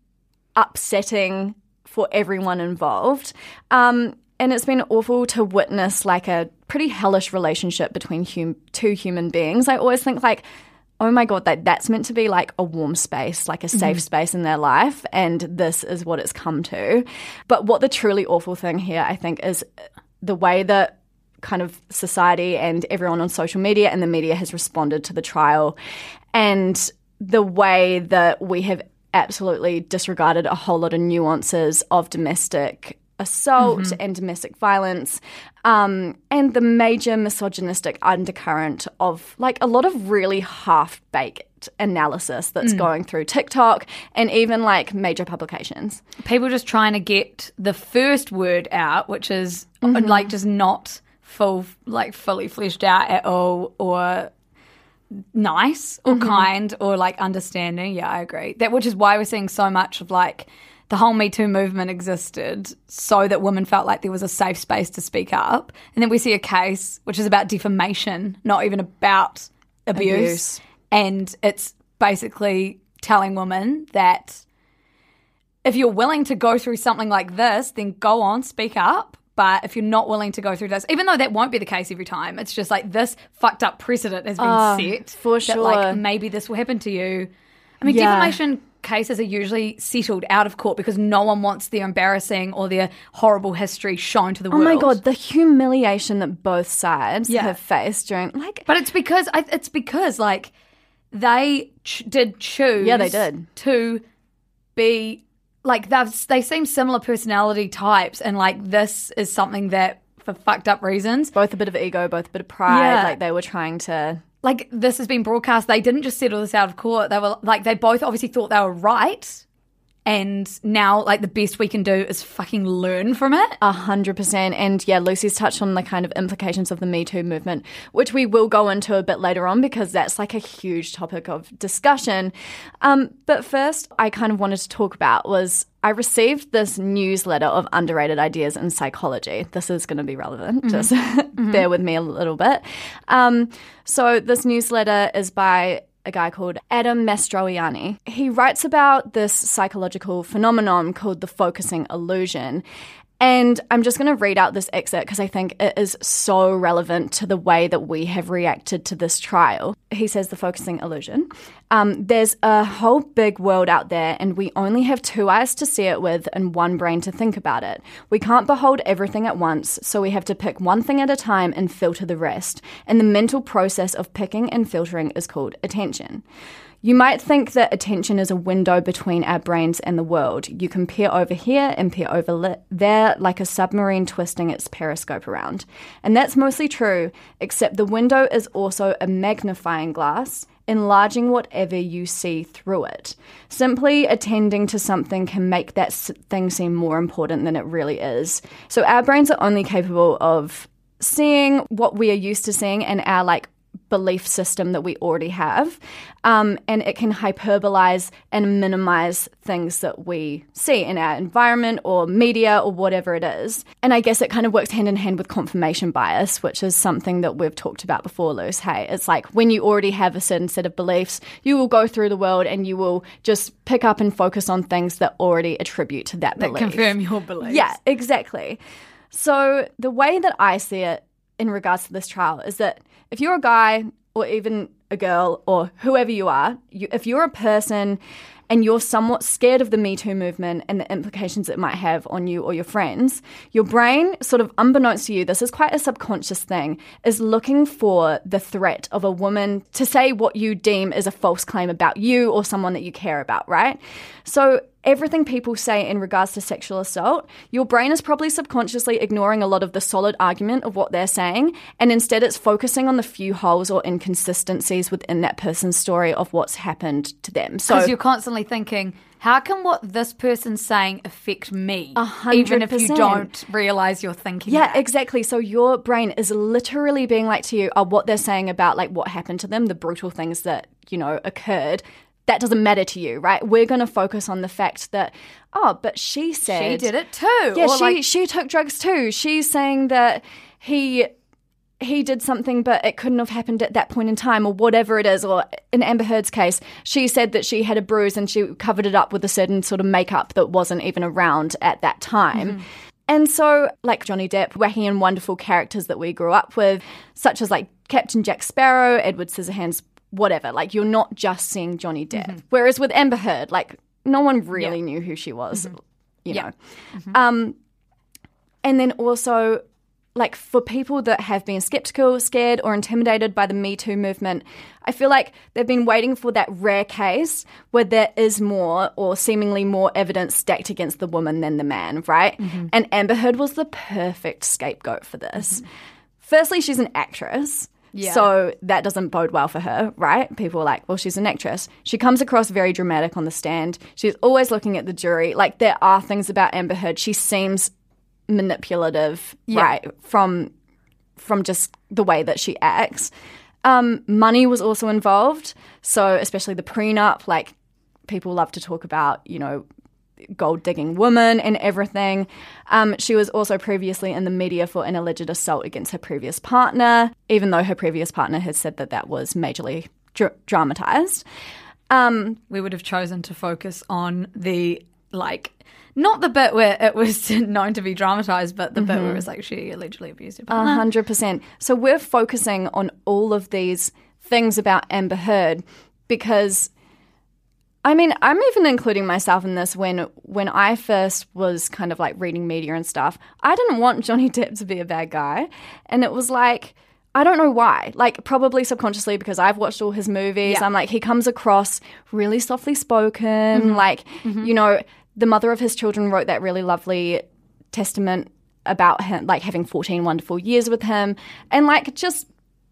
Speaker 2: upsetting for everyone involved. Um, and it's been awful to witness like a pretty hellish relationship between hum- two human beings. I always think like, oh my god, that that's meant to be like a warm space, like a safe mm-hmm. space in their life, and this is what it's come to. But what the truly awful thing here, I think, is the way that kind of society and everyone on social media and the media has responded to the trial and the way that we have absolutely disregarded a whole lot of nuances of domestic assault and domestic violence um, and the major misogynistic undercurrent of like a lot of really half-baked analysis that's going through tiktok and even like major publications.
Speaker 1: People just trying to get the first word out, which is uh, like just not full, like fully fleshed out at all, or nice or kind or like understanding. Yeah, I agree. That which is why we're seeing so much of like the whole Me Too movement existed so that women felt like there was a safe space to speak up, and then we see a case which is about defamation, not even about abuse.
Speaker 2: Abuse.
Speaker 1: and it's basically telling women that if you're willing to go through something like this, then go on, speak up. But if you're not willing to go through this, even though that won't be the case every time, it's just like this fucked up precedent has been ah, set
Speaker 2: for
Speaker 1: that
Speaker 2: sure.
Speaker 1: like maybe this will happen to you. I mean,
Speaker 2: Yeah.
Speaker 1: defamation cases are usually settled out of court because no one wants their embarrassing or their horrible history shown to the
Speaker 2: oh
Speaker 1: world.
Speaker 2: Oh my god the humiliation that both sides
Speaker 1: Yeah.
Speaker 2: have faced during like
Speaker 1: But it's because I, it's because like they ch- did choose.
Speaker 2: Yeah, they did.
Speaker 1: to be like they've they seem similar personality types, and like this is something that for fucked up reasons.
Speaker 2: both a bit of ego, both a bit of pride.
Speaker 1: Yeah.
Speaker 2: Like they were trying to.
Speaker 1: Like this has been broadcast. They didn't just settle this out of court. They were like they both obviously thought they were right, and now like the best we can do is fucking learn from it.
Speaker 2: A hundred percent. And yeah, Lucy's touched on the kind of implications of the Me Too movement, which we will go into a bit later on because that's like a huge topic of discussion. Um, but first, I kind of wanted to talk about was I received this newsletter of underrated ideas in psychology. This is going to be relevant. Just <laughs> bear with me a little bit. Um, so this newsletter is by a guy called Adam Mastroianni. He writes about this psychological phenomenon called the focusing illusion. And I'm just going to read out this excerpt because I think it is so relevant to the way that we have reacted to this trial. He says the focusing illusion. Um, there's a whole big world out there, and we only have two eyes to see it with and one brain to think about it. We can't behold everything at once, so we have to pick one thing at a time and filter the rest. And the mental process of picking and filtering is called attention. You might think that attention is a window between our brains and the world. You can peer over here and peer over there like a submarine twisting its periscope around. And that's mostly true, except the window is also a magnifying glass, enlarging whatever you see through it. Simply attending to something can make that thing seem more important than it really is. So our brains are only capable of seeing what we are used to seeing and our like belief system that we already have. Um, and it can hyperbolize and minimize things that we see in our environment or media or whatever it is. And I guess it kind of works hand in hand with confirmation bias, which is something that we've talked about before, Luce. Hey, it's like when you already have a certain set of beliefs, you will go through the world and you will just pick up and focus on things that already attribute to that,
Speaker 1: That
Speaker 2: belief.
Speaker 1: confirm your beliefs.
Speaker 2: Yeah, exactly. So the way that I see it in regards to this trial is that if you're a guy or even a girl or whoever you are, you, if you're a person and you're somewhat scared of the Me Too movement and the implications it might have on you or your friends, your brain, sort of unbeknownst to you, this is quite a subconscious thing, is looking for the threat of a woman to say what you deem is a false claim about you or someone that you care about, right? So everything people say in regards to sexual assault, your brain is probably subconsciously ignoring a lot of the solid argument of what they're saying, and instead it's focusing on the few holes or inconsistencies within that person's story of what's happened to them. So
Speaker 1: Because you're constantly thinking, how can what this person's saying affect me? 100%. Even if you don't realize you're thinking that.
Speaker 2: Yeah,
Speaker 1: that.
Speaker 2: exactly. So your brain is literally being like to you, oh, what they're saying about like what happened to them, the brutal things that, you know, occurred. That doesn't matter to you, right? We're going to focus on the fact that, oh, but she said
Speaker 1: She did it too.
Speaker 2: Yeah,
Speaker 1: Or,
Speaker 2: she
Speaker 1: like-
Speaker 2: she took drugs too. She's saying that he he did something, but it couldn't have happened at that point in time, or whatever it is. Or in Amber Heard's case, she said that she had a bruise and she covered it up with a certain sort of makeup that wasn't even around at that time.
Speaker 1: Mm-hmm.
Speaker 2: And so, like Johnny Depp, wacky and wonderful characters that we grew up with, such as like Captain Jack Sparrow, Edward Scissorhands, whatever. Like, you're not just seeing Johnny Depp.
Speaker 1: Mm-hmm.
Speaker 2: Whereas with Amber Heard, like, no one really knew who she was,
Speaker 1: Mm-hmm.
Speaker 2: you know. Um, and then also, like for people that have been skeptical, scared, or intimidated by the Me Too movement, I feel like they've been waiting for that rare case where there is more or seemingly more evidence stacked against the woman than the man, right? And Amber Heard was the perfect scapegoat for this. Firstly, she's an actress.
Speaker 1: Yeah.
Speaker 2: So that doesn't bode well for her, right? People are like, well, she's an actress. She comes across very dramatic on the stand. She's always looking at the jury. Like, there are things about Amber Heard. She seems manipulative, right? From from just the way that she acts. Um, money was also involved. So, especially the prenup, like people love to talk about, you know, gold digging woman and everything. Um, she was also previously in the media for an alleged assault against her previous partner, even though her previous partner had said that that was majorly dr- dramatized. Um,
Speaker 1: we would have chosen to focus on the like not the bit where it was <laughs> known to be dramatized, but the bit where it was like she allegedly abused her partner.
Speaker 2: hundred percent. So we're focusing on all of these things about Amber Heard because I mean, I'm even including myself in this when when I first was kind of like reading media and stuff. I didn't want Johnny <laughs> Depp to be a bad guy, and it was like I don't know why. Like probably subconsciously because I've watched all his movies. I'm like he comes across really softly spoken, mm-hmm. like mm-hmm. you know, the mother of his children wrote that really lovely testament about him like having 14 wonderful years with him and like just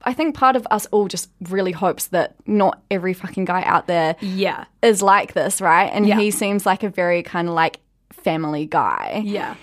Speaker 2: I think part of us all just really hopes that not every fucking guy out there
Speaker 1: Yeah.
Speaker 2: is like this, right? And
Speaker 1: Yeah.
Speaker 2: he seems like a very kind of like family guy.
Speaker 1: Yeah.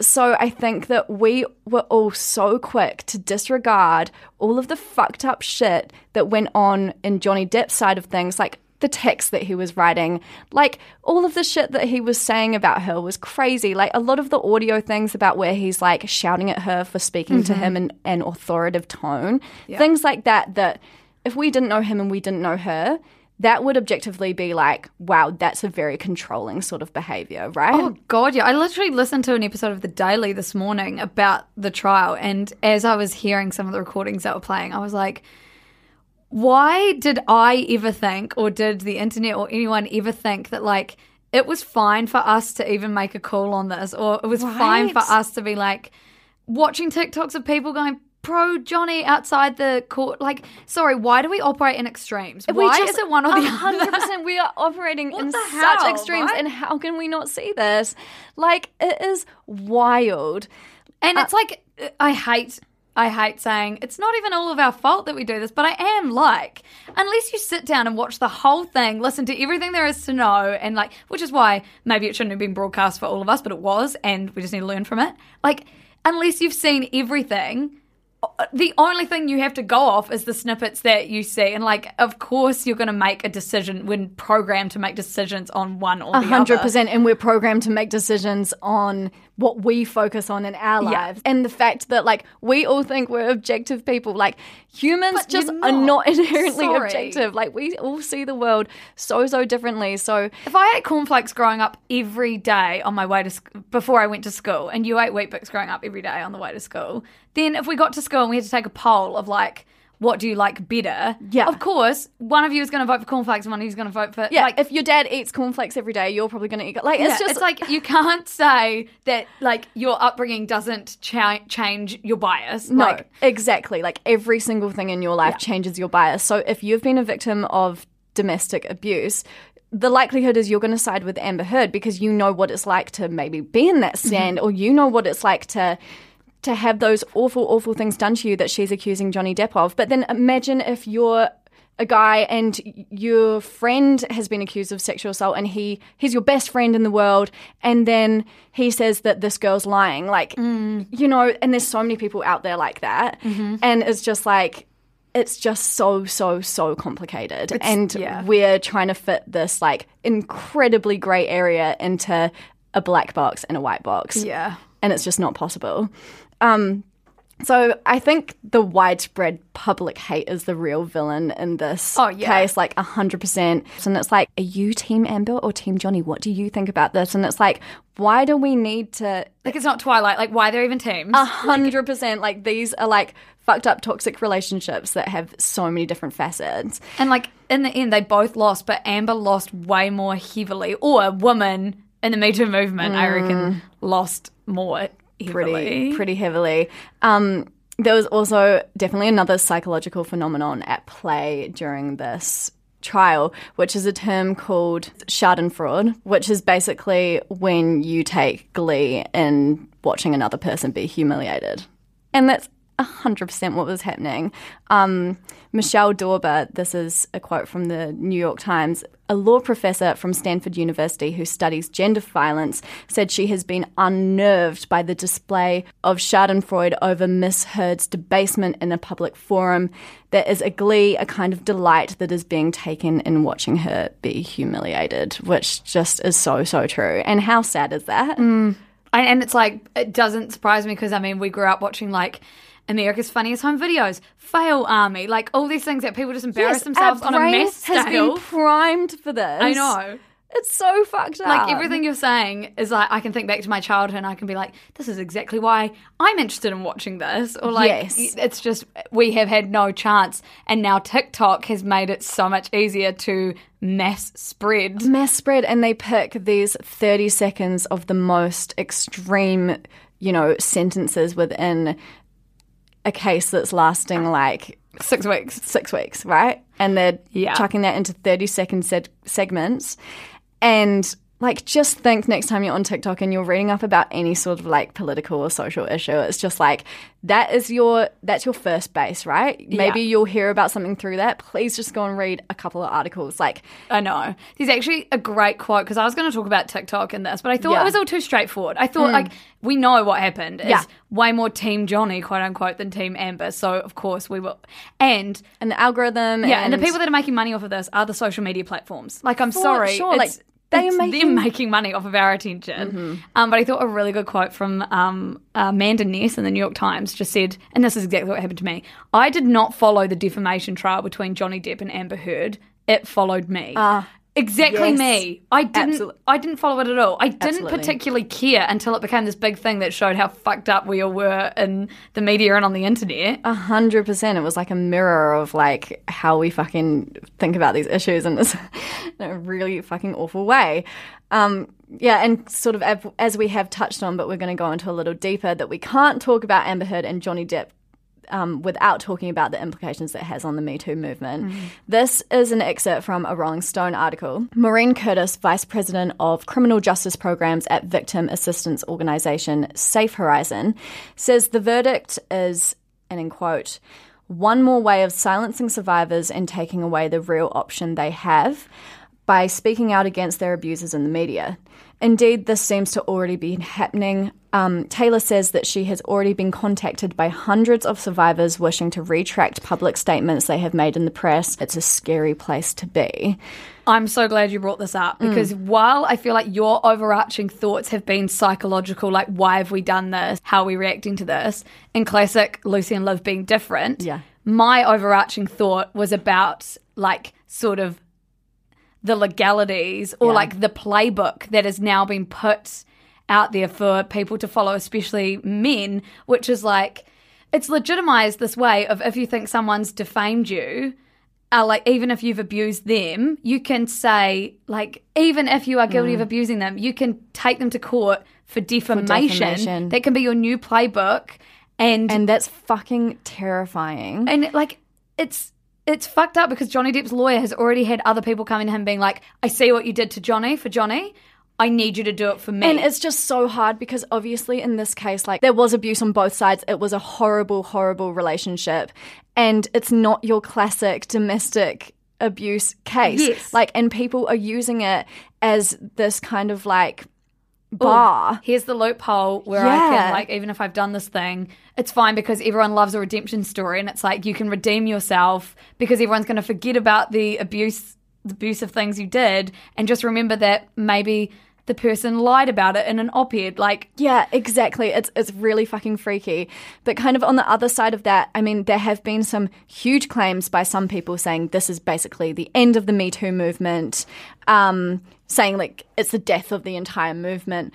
Speaker 2: So I think that we were all so quick to disregard all of the fucked up shit that went on in Johnny Depp's side of things, like the text that he was writing, like all of the shit that he was saying about her was crazy. Like a lot of the audio things about where he's like shouting at her for speaking to mm-hmm. him in an authoritative tone, things like that. That if we didn't know him and we didn't know her, that would objectively be like, wow, that's a very controlling sort of behavior, right?
Speaker 1: Oh god, yeah. I literally listened to an episode of The Daily this morning about the trial and as I was hearing some of the recordings that were playing, I was like why did I ever think or did the internet or anyone ever think that like it was fine for us to even make a call on this or it was fine for us to be like watching TikToks of people going pro Johnny outside the court like sorry why do we operate in extremes
Speaker 2: We
Speaker 1: why
Speaker 2: just-
Speaker 1: is it one or the
Speaker 2: hundred
Speaker 1: other
Speaker 2: percent. We are operating
Speaker 1: What
Speaker 2: in such
Speaker 1: hell,
Speaker 2: extremes,
Speaker 1: right?
Speaker 2: and how can we not see this? Like it is wild.
Speaker 1: And uh, it's like I hate I hate saying it's not even all of our fault that we do this, but I am like unless you sit down and watch the whole thing, listen to everything there is to know and like which is why maybe it shouldn't have been broadcast for all of us, but it was and we just need to learn from it. Like unless you've seen everything uh, the only thing you have to go off is the snippets that you see, and like, of course, you're going to make a decision when programmed to make decisions on one or the
Speaker 2: A
Speaker 1: other.
Speaker 2: hundred percent, and we're programmed to make decisions on what we focus on in our
Speaker 1: Yeah.
Speaker 2: lives, and the fact that like we all think we're objective people. Like humans
Speaker 1: But
Speaker 2: just
Speaker 1: not.
Speaker 2: not <laughs> inherently
Speaker 1: Sorry.
Speaker 2: objective. Like we all see the world so so differently. So
Speaker 1: If I ate cornflakes growing up every day on my way to sc- before I went to school, and you ate Weet-Bix growing up every day on the way to school, then if we got to school and we had to take a poll of like, what do you like better?
Speaker 2: Yeah.
Speaker 1: of course, one of you is going to vote for cornflakes, and one of you is going to vote for
Speaker 2: yeah,
Speaker 1: Like,
Speaker 2: if your dad eats cornflakes every day, you're probably going to eat. Like it's just
Speaker 1: it's like you can't <laughs> say that like your upbringing doesn't cha- change your bias.
Speaker 2: No,
Speaker 1: like,
Speaker 2: exactly. Like every single thing in your life changes your bias. So if you've been a victim of domestic abuse, the likelihood is you're going to side with Amber Heard because you know what it's like to maybe be in that mm-hmm. stand or you know what it's like to to have those awful awful things done to you that she's accusing Johnny Depp of. But then imagine if you're a guy and your friend has been accused of sexual assault and he he's your best friend in the world and then he says that this girl's lying. Like mm. you know and there's so many people out there like that. Mm-hmm. And it's just like it's just so so so complicated. And
Speaker 1: yeah.
Speaker 2: we're trying to fit this like incredibly gray area into a black box and a white box.
Speaker 1: Yeah.
Speaker 2: and it's just not possible um so I think the widespread public hate is the real villain in this
Speaker 1: Oh, yeah.
Speaker 2: case, like hundred percent. And it's like, are you Team Amber or Team Johnny? What do you think about this? And it's like, why do we need to
Speaker 1: Like it's not Twilight. Like why they're even teams?
Speaker 2: a hundred percent like these are like fucked up toxic relationships that have so many different facets.
Speaker 1: And like in the end, they both lost, but Amber lost way more heavily. Or woman in the Me Too movement, I reckon, lost more heavily.
Speaker 2: pretty pretty heavily. Um, there was also definitely another psychological phenomenon at play during this trial, which is a term called Schadenfreude, which is basically when you take glee in watching another person be humiliated, and that's. 100% what was happening. Um, Michelle Dauber, this is a quote from the New York Times, a law professor from Stanford University who studies gender violence, said she has been unnerved by the display of Schadenfreude over Miss Heard's debasement in a public forum. There is a glee, a kind of delight that is being taken in watching her be humiliated, which just is so, so true. And how sad is that?
Speaker 1: And, and it's like it doesn't surprise me because I mean we grew up watching like America's Funniest Home Videos, Fail Army, like all these things that people just embarrass
Speaker 2: Yes,
Speaker 1: themselves on a mess
Speaker 2: has
Speaker 1: scale.
Speaker 2: been primed for this.
Speaker 1: I know.
Speaker 2: It's so fucked up.
Speaker 1: Like everything you're saying is like I can think back to my childhood and I can be like, this is exactly why I'm interested in watching this. Or like
Speaker 2: Yes.
Speaker 1: it's just we have had no chance and now TikTok has made it so much easier to mass spread.
Speaker 2: mass spread and they pick these 30 seconds of the most extreme you know sentences within a case that's lasting like
Speaker 1: Six weeks.
Speaker 2: six weeks right and they're
Speaker 1: Yeah.
Speaker 2: chucking that into 30 second seg- segments and like just think next time you're on TikTok and you're reading up about any sort of like political or social issue it's just like that is your that's your first base right maybe
Speaker 1: Yeah.
Speaker 2: you'll hear about something through that please just go and read a couple of articles like
Speaker 1: I know. There's actually a great quote because I was going to talk about TikTok in this, but I thought
Speaker 2: Yeah.
Speaker 1: It was all too straightforward. I thought mm. like we know what happened. Is
Speaker 2: Yeah.
Speaker 1: way more Team Johnny, quote unquote, than Team Amber. So of course we will. And
Speaker 2: and the algorithm
Speaker 1: yeah, and,
Speaker 2: and
Speaker 1: the people that are making money off of this are the social media platforms. Like I'm sorry,
Speaker 2: sure, like, they are
Speaker 1: it's
Speaker 2: making- Mm-hmm.
Speaker 1: them making money off of our attention. Um, but I thought a really good quote from um, uh, Amanda Hess in the New York Times just said, and this is exactly what happened to me. I did not follow the defamation trial between Johnny Depp and Amber Heard. It followed me. Exactly
Speaker 2: yes.
Speaker 1: me. I didn't.
Speaker 2: Absolute-
Speaker 1: I didn't follow it at all. I didn't
Speaker 2: Absolutely.
Speaker 1: particularly care until it became this big thing that showed how fucked up we all were in the media and on the internet.
Speaker 2: A hundred percent. It was like a mirror of like how we fucking think about these issues in this <laughs> in a really fucking awful way. Um, yeah, and sort of as we have touched on, but we're going to go into a little deeper that we can't talk about Amber Heard and Johnny Depp um, without talking about the implications it has on the Me Too movement. This is an excerpt from a Rolling Stone article. Maureen Curtis, Vice President of Criminal Justice Programs at victim assistance organisation Safe Horizon, says the verdict is, and in quote, one more way of silencing survivors and taking away the real option they have by speaking out against their abusers in the media. Indeed, this seems to already be happening. Um, Taylor says that she has already been contacted by hundreds of survivors wishing to retract public statements they have made in the press. It's a scary place to be.
Speaker 1: I'm so glad you brought this up because while I feel like your overarching thoughts have been psychological, like why have we done this, how are we reacting to this, in classic Lucy and Liv being different,
Speaker 2: Yeah.
Speaker 1: my overarching thought was about like sort of the legalities or
Speaker 2: Yeah.
Speaker 1: like the playbook that has now been put out there for people to follow, especially men, which is like it's legitimized this way of if you think someone's defamed you, uh, like even if you've abused them, you can say like even if you are guilty of abusing them, you can take them to court for defamation.
Speaker 2: defamation.
Speaker 1: That can be your new playbook, and
Speaker 2: And that's fucking terrifying.
Speaker 1: and like it's it's fucked up because Johnny Depp's lawyer has already had other people coming to him being like, I see what you did to Johnny for Johnny. I need you to do it for me.
Speaker 2: And it's just so hard because obviously in this case, like there was abuse on both sides. It was a horrible, horrible relationship. And it's not your classic domestic abuse case.
Speaker 1: Yes.
Speaker 2: Like, and people are using it as this kind of like
Speaker 1: Ooh,
Speaker 2: bar.
Speaker 1: Here's the loophole where I
Speaker 2: Yeah.
Speaker 1: can, like, even if I've done this thing, it's fine because everyone loves a redemption story. And it's like you can redeem yourself because everyone's going to forget about the abuse, the abusive things you did and just remember that maybe the person lied about it in an op ed. Like,
Speaker 2: Yeah, exactly. It's it's really fucking freaky. But kind of on the other side of that, I mean, there have been some huge claims by some people saying this is basically the end of the Me Too movement, um, saying like it's the death of the entire movement.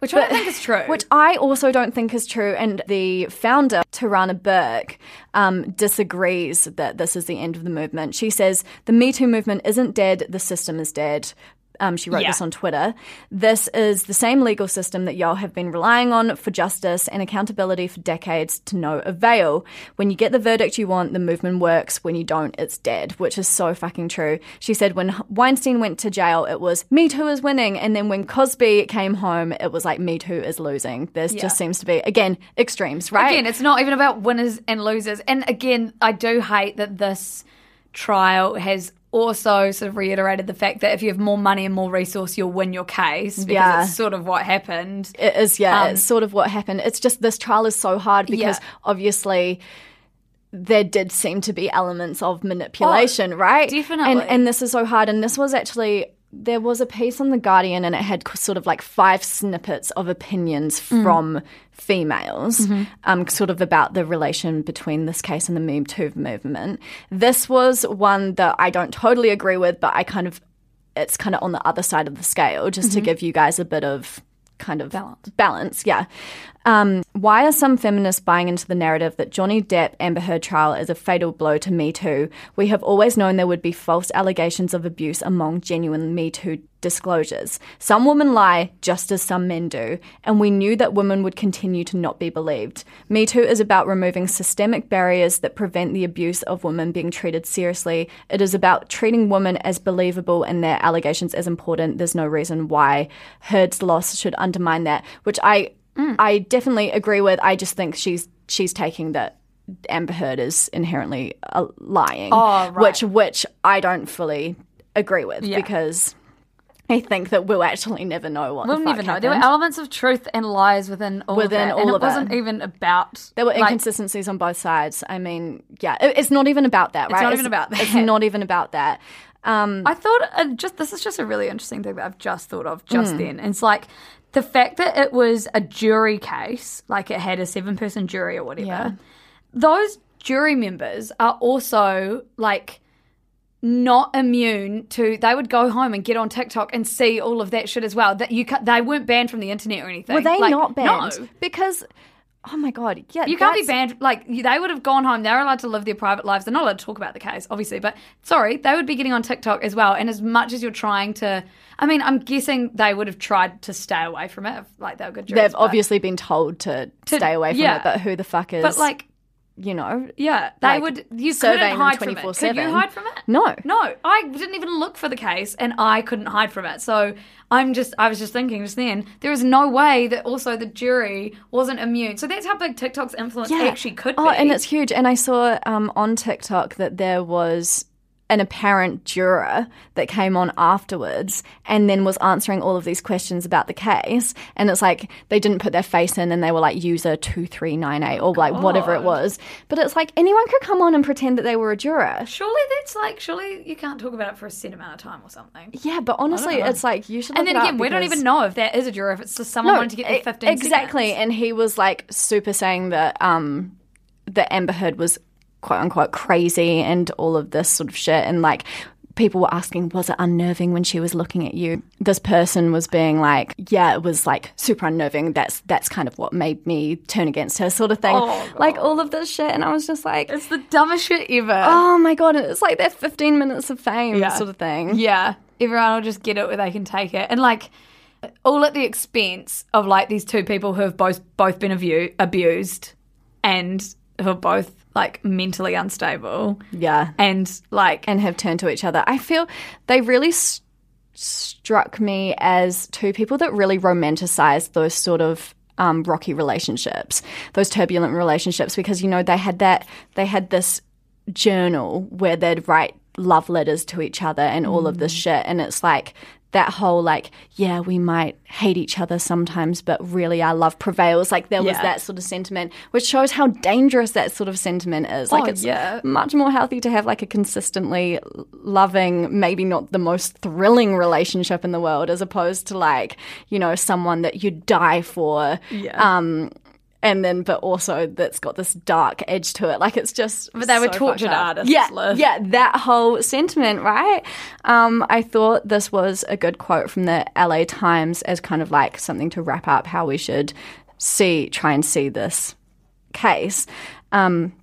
Speaker 1: which I don't think is true.
Speaker 2: Which I also don't think is true. And the founder, Tarana Burke, um, disagrees that this is the end of the movement. She says the Me Too movement isn't dead, the system is dead. Um, she wrote
Speaker 1: Yeah.
Speaker 2: this on Twitter. This is the same legal system that y'all have been relying on for justice and accountability for decades to no avail. When you get the verdict you want, the movement works. When you don't, it's dead, which is so fucking true. She said when Weinstein went to jail, it was Me Too is winning. And then when Cosby came home, it was like Me Too is losing. There just seems to be, again, extremes, right?
Speaker 1: Again, it's not even about winners and losers. And again, I do hate that this trial has also sort of reiterated the fact that if you have more money and more resource, you'll win your case because
Speaker 2: Yeah.
Speaker 1: it's sort of what happened.
Speaker 2: It is, yeah.
Speaker 1: Um,
Speaker 2: it's sort of what happened. It's just this trial is so hard because
Speaker 1: Yeah.
Speaker 2: obviously there did seem to be elements of manipulation, right?
Speaker 1: Oh, definitely.
Speaker 2: And and this is so hard. And this was actually there was a piece on the Guardian, and it had sort of like five snippets of opinions
Speaker 1: Mm.
Speaker 2: from females,
Speaker 1: Mm-hmm.
Speaker 2: um, sort of about the relation between this case and the Me Too movement. This was one that I don't totally agree with, but I kind of it's kind of on the other side of the scale, just to give you guys a bit of kind of
Speaker 1: Mm-hmm. Balance.
Speaker 2: balance yeah. Um, why are some feminists buying into the narrative that Johnny Depp Amber Heard trial is a fatal blow to Me Too? We have always known there would be false allegations of abuse among genuine Me Too disclosures. Some women lie just as some men do, and we knew that women would continue to not be believed. Me Too is about removing systemic barriers that prevent the abuse of women being treated seriously. It is about treating women as believable and their allegations as important. There's no reason why Heard's loss should undermine that, which I I definitely agree with. I just think she's she's taking that Amber Heard is inherently uh, lying,
Speaker 1: Oh, right.
Speaker 2: which which I don't fully agree with
Speaker 1: Yeah.
Speaker 2: because I think that we'll actually never know what
Speaker 1: We'll never know. There were elements of truth and lies within all
Speaker 2: Within
Speaker 1: of that.
Speaker 2: all
Speaker 1: and it
Speaker 2: it.
Speaker 1: wasn't even about
Speaker 2: There were
Speaker 1: like,
Speaker 2: inconsistencies on both sides. I mean, yeah, it- it's not even about that, right?
Speaker 1: It's not even about that.
Speaker 2: It's not even about that. Um,
Speaker 1: I thought uh, just this is just a really interesting thing that I've just thought of just
Speaker 2: Mm.
Speaker 1: then. It's like the fact that it was a jury case, like it had a seven person jury or whatever.
Speaker 2: Yeah.
Speaker 1: Those jury members are also like not immune to they would go home and get on TikTok and see all of that shit as well. That you they weren't banned from the internet or anything.
Speaker 2: were they
Speaker 1: Like,
Speaker 2: not banned?
Speaker 1: No.
Speaker 2: Because, oh my god, yeah,
Speaker 1: You can't be banned. Like they would have gone home. They're allowed to live their private lives. They're not allowed to talk about the case, obviously. But sorry, they would be getting on TikTok as well. And as much as you're trying to, I mean, I'm guessing they would have tried to stay away from it. If, like they were good. jurors,
Speaker 2: They've obviously been told to, stay away from
Speaker 1: yeah.
Speaker 2: it, but who the fuck is?
Speaker 1: But like,
Speaker 2: you know,
Speaker 1: yeah, they
Speaker 2: like,
Speaker 1: would. You couldn't hide from it. Could you hide from it?
Speaker 2: No.
Speaker 1: no. I didn't even look for the case, and I couldn't hide from it. So I'm just, I was just thinking just then, there is no way that also the jury wasn't immune. So that's how big TikTok's influence actually could be.
Speaker 2: Oh, and it's huge. And I saw um, on TikTok that there was an apparent juror that came on afterwards and then was answering all of these questions about the case. And it's like they didn't put their face in and they were like user 2398 or like whatever it was. But it's like anyone could come on and pretend that they were a juror.
Speaker 1: Surely that's like, surely you can't talk about it for a set amount of time or something.
Speaker 2: Yeah, but honestly, it's like you should.
Speaker 1: And then again, we don't even know if that is a juror, if it's just someone wanting to get their
Speaker 2: e-
Speaker 1: 15
Speaker 2: exactly.
Speaker 1: seconds.
Speaker 2: And he was like super saying that um that Amber Heard was quote unquote crazy and all of this sort of shit. And like people were asking was it unnerving when she was looking at you? This person was being like yeah it was like super unnerving. That's that's kind of what made me turn against her sort of thing.
Speaker 1: Oh,
Speaker 2: like all of this shit. And i was just like
Speaker 1: It's the dumbest shit ever.
Speaker 2: oh my god it's like that 15 minutes of fame
Speaker 1: Yeah.
Speaker 2: sort of thing.
Speaker 1: Yeah, everyone will just get it where they can take it, and like all at the expense of like these two people who have both both been abu- abused and who are both like mentally unstable.
Speaker 2: Yeah.
Speaker 1: And like
Speaker 2: and have turned to each other. I feel they really struck me as two people that really romanticized those sort of um, rocky relationships, those turbulent relationships, because you know they had that they had this journal where they'd write love letters to each other and all of this shit, and it's like that whole like yeah we might hate each other sometimes but really our love prevails like there was that sort of sentiment which shows how dangerous that sort of sentiment is like
Speaker 1: Oh,
Speaker 2: it's
Speaker 1: yeah.
Speaker 2: much more healthy to have like a consistently loving, maybe not the most thrilling relationship in the world, as opposed to like, you know, someone that you die for.
Speaker 1: Yeah.
Speaker 2: Um, and then, but also that's got this dark edge to it. Like it's just.
Speaker 1: But they were tortured artists,
Speaker 2: Yeah, yeah, that whole sentiment, right? Um, I thought this was a good quote from the LA Times as kind of like something to wrap up how we should see, try and see this case. Um,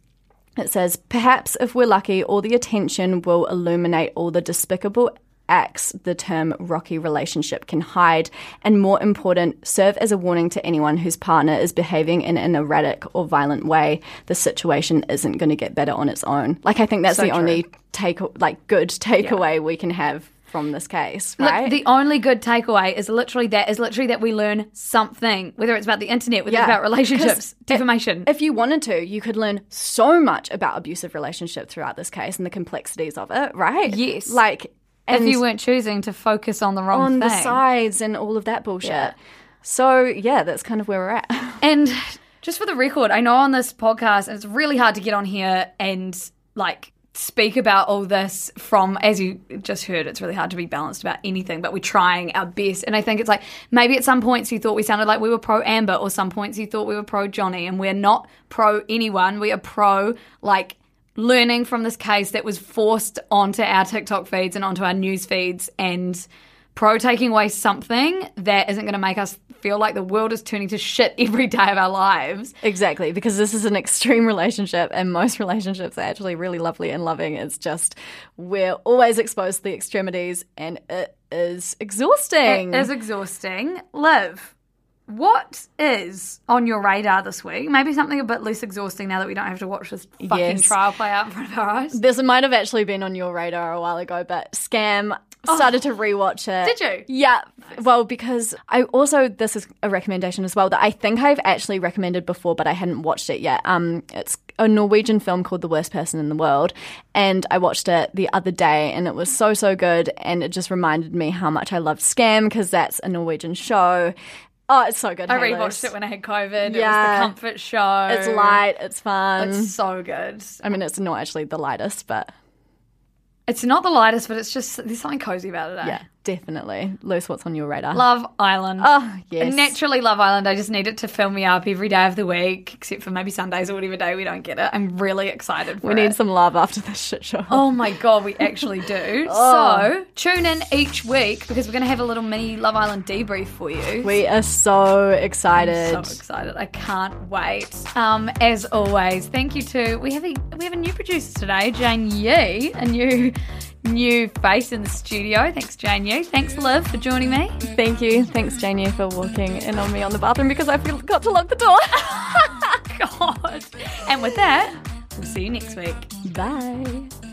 Speaker 2: it says, perhaps if we're lucky, all the attention will illuminate all the despicable acts the term rocky relationship can hide, and more important, serve as a warning to anyone whose partner is behaving in an erratic or violent way. The situation isn't going to get better on its own. Like, I think that's
Speaker 1: So
Speaker 2: the
Speaker 1: true.
Speaker 2: only take, like, good takeaway we can have from this case, right?
Speaker 1: Look, the only good takeaway is literally that is literally that we learn something, whether it's about the internet, whether it's about relationships, defamation.
Speaker 2: If you wanted to, you could learn so much about abusive relationship throughout this case and the complexities of it, right?
Speaker 1: Yes.
Speaker 2: Like,
Speaker 1: if
Speaker 2: and
Speaker 1: you weren't choosing to focus on the wrong
Speaker 2: on
Speaker 1: thing.
Speaker 2: the sides and all of that bullshit.
Speaker 1: Yeah.
Speaker 2: So yeah, that's kind of where we're at. <laughs>
Speaker 1: And just for the record, I know on this podcast, it's really hard to get on here and like speak about all this from, as you just heard, it's really hard to be balanced about anything, but we're trying our best. And I think it's like maybe at some points you thought we sounded like we were pro Amber, or some points you thought we were pro Johnny, and we're not pro anyone. We are pro like learning from this case that was forced onto our TikTok feeds and onto our news feeds and pro taking away something that isn't going to make us feel like the world is turning to shit <laughs> every day of our lives.
Speaker 2: exactly, because this is an extreme relationship, and most relationships are actually really lovely and loving. It's just we're always exposed to the extremities, and it is exhausting.
Speaker 1: It is exhausting. Liv, what is on your radar this week? Maybe something a bit less exhausting now that we don't have to watch this fucking
Speaker 2: Yes.
Speaker 1: trial play out in front of our eyes.
Speaker 2: This might have actually been on your radar a while ago, but Skam started to rewatch it.
Speaker 1: Oh. Did you?
Speaker 2: Yeah. Well, because I also this is a recommendation as well that I think I've actually recommended before, but I hadn't watched it yet. Um, it's a Norwegian film called The Worst Person in the World, and I watched it the other day, and it was so so good, and it just reminded me how much I loved Skam because that's a Norwegian show. Oh, it's so good.
Speaker 1: I
Speaker 2: Hey,
Speaker 1: rewatched it when I had COVID. It was
Speaker 2: Yeah.
Speaker 1: the comfort show.
Speaker 2: It's light. It's fun.
Speaker 1: It's so good.
Speaker 2: I mean, it's not actually the lightest, but
Speaker 1: It's not the lightest, but it's just there's something cozy about it. Eh?
Speaker 2: yeah, definitely. Luce, what's on your radar?
Speaker 1: Love Island.
Speaker 2: Oh, yes.
Speaker 1: Naturally love Island. I just need it to fill me up every day of the week, except for maybe Sundays or whatever day we don't get it. I'm really excited for
Speaker 2: we
Speaker 1: it.
Speaker 2: need some love after this shit show.
Speaker 1: Oh my god, we actually do. <laughs> So tune in each week because we're going to have a little mini Love Island debrief for you.
Speaker 2: We are so excited.
Speaker 1: so excited! I can't wait. Um, as always, thank you to we have a we have a new producer today, Jane Yee, a new new face in the studio. Thanks, Jane Yee. Thanks, Liv, for joining me.
Speaker 2: Thank you. Thanks, Janie, for walking in on me on the bathroom because I forgot to lock the door. <laughs>
Speaker 1: God. And with that, we'll see you next week.
Speaker 2: Bye.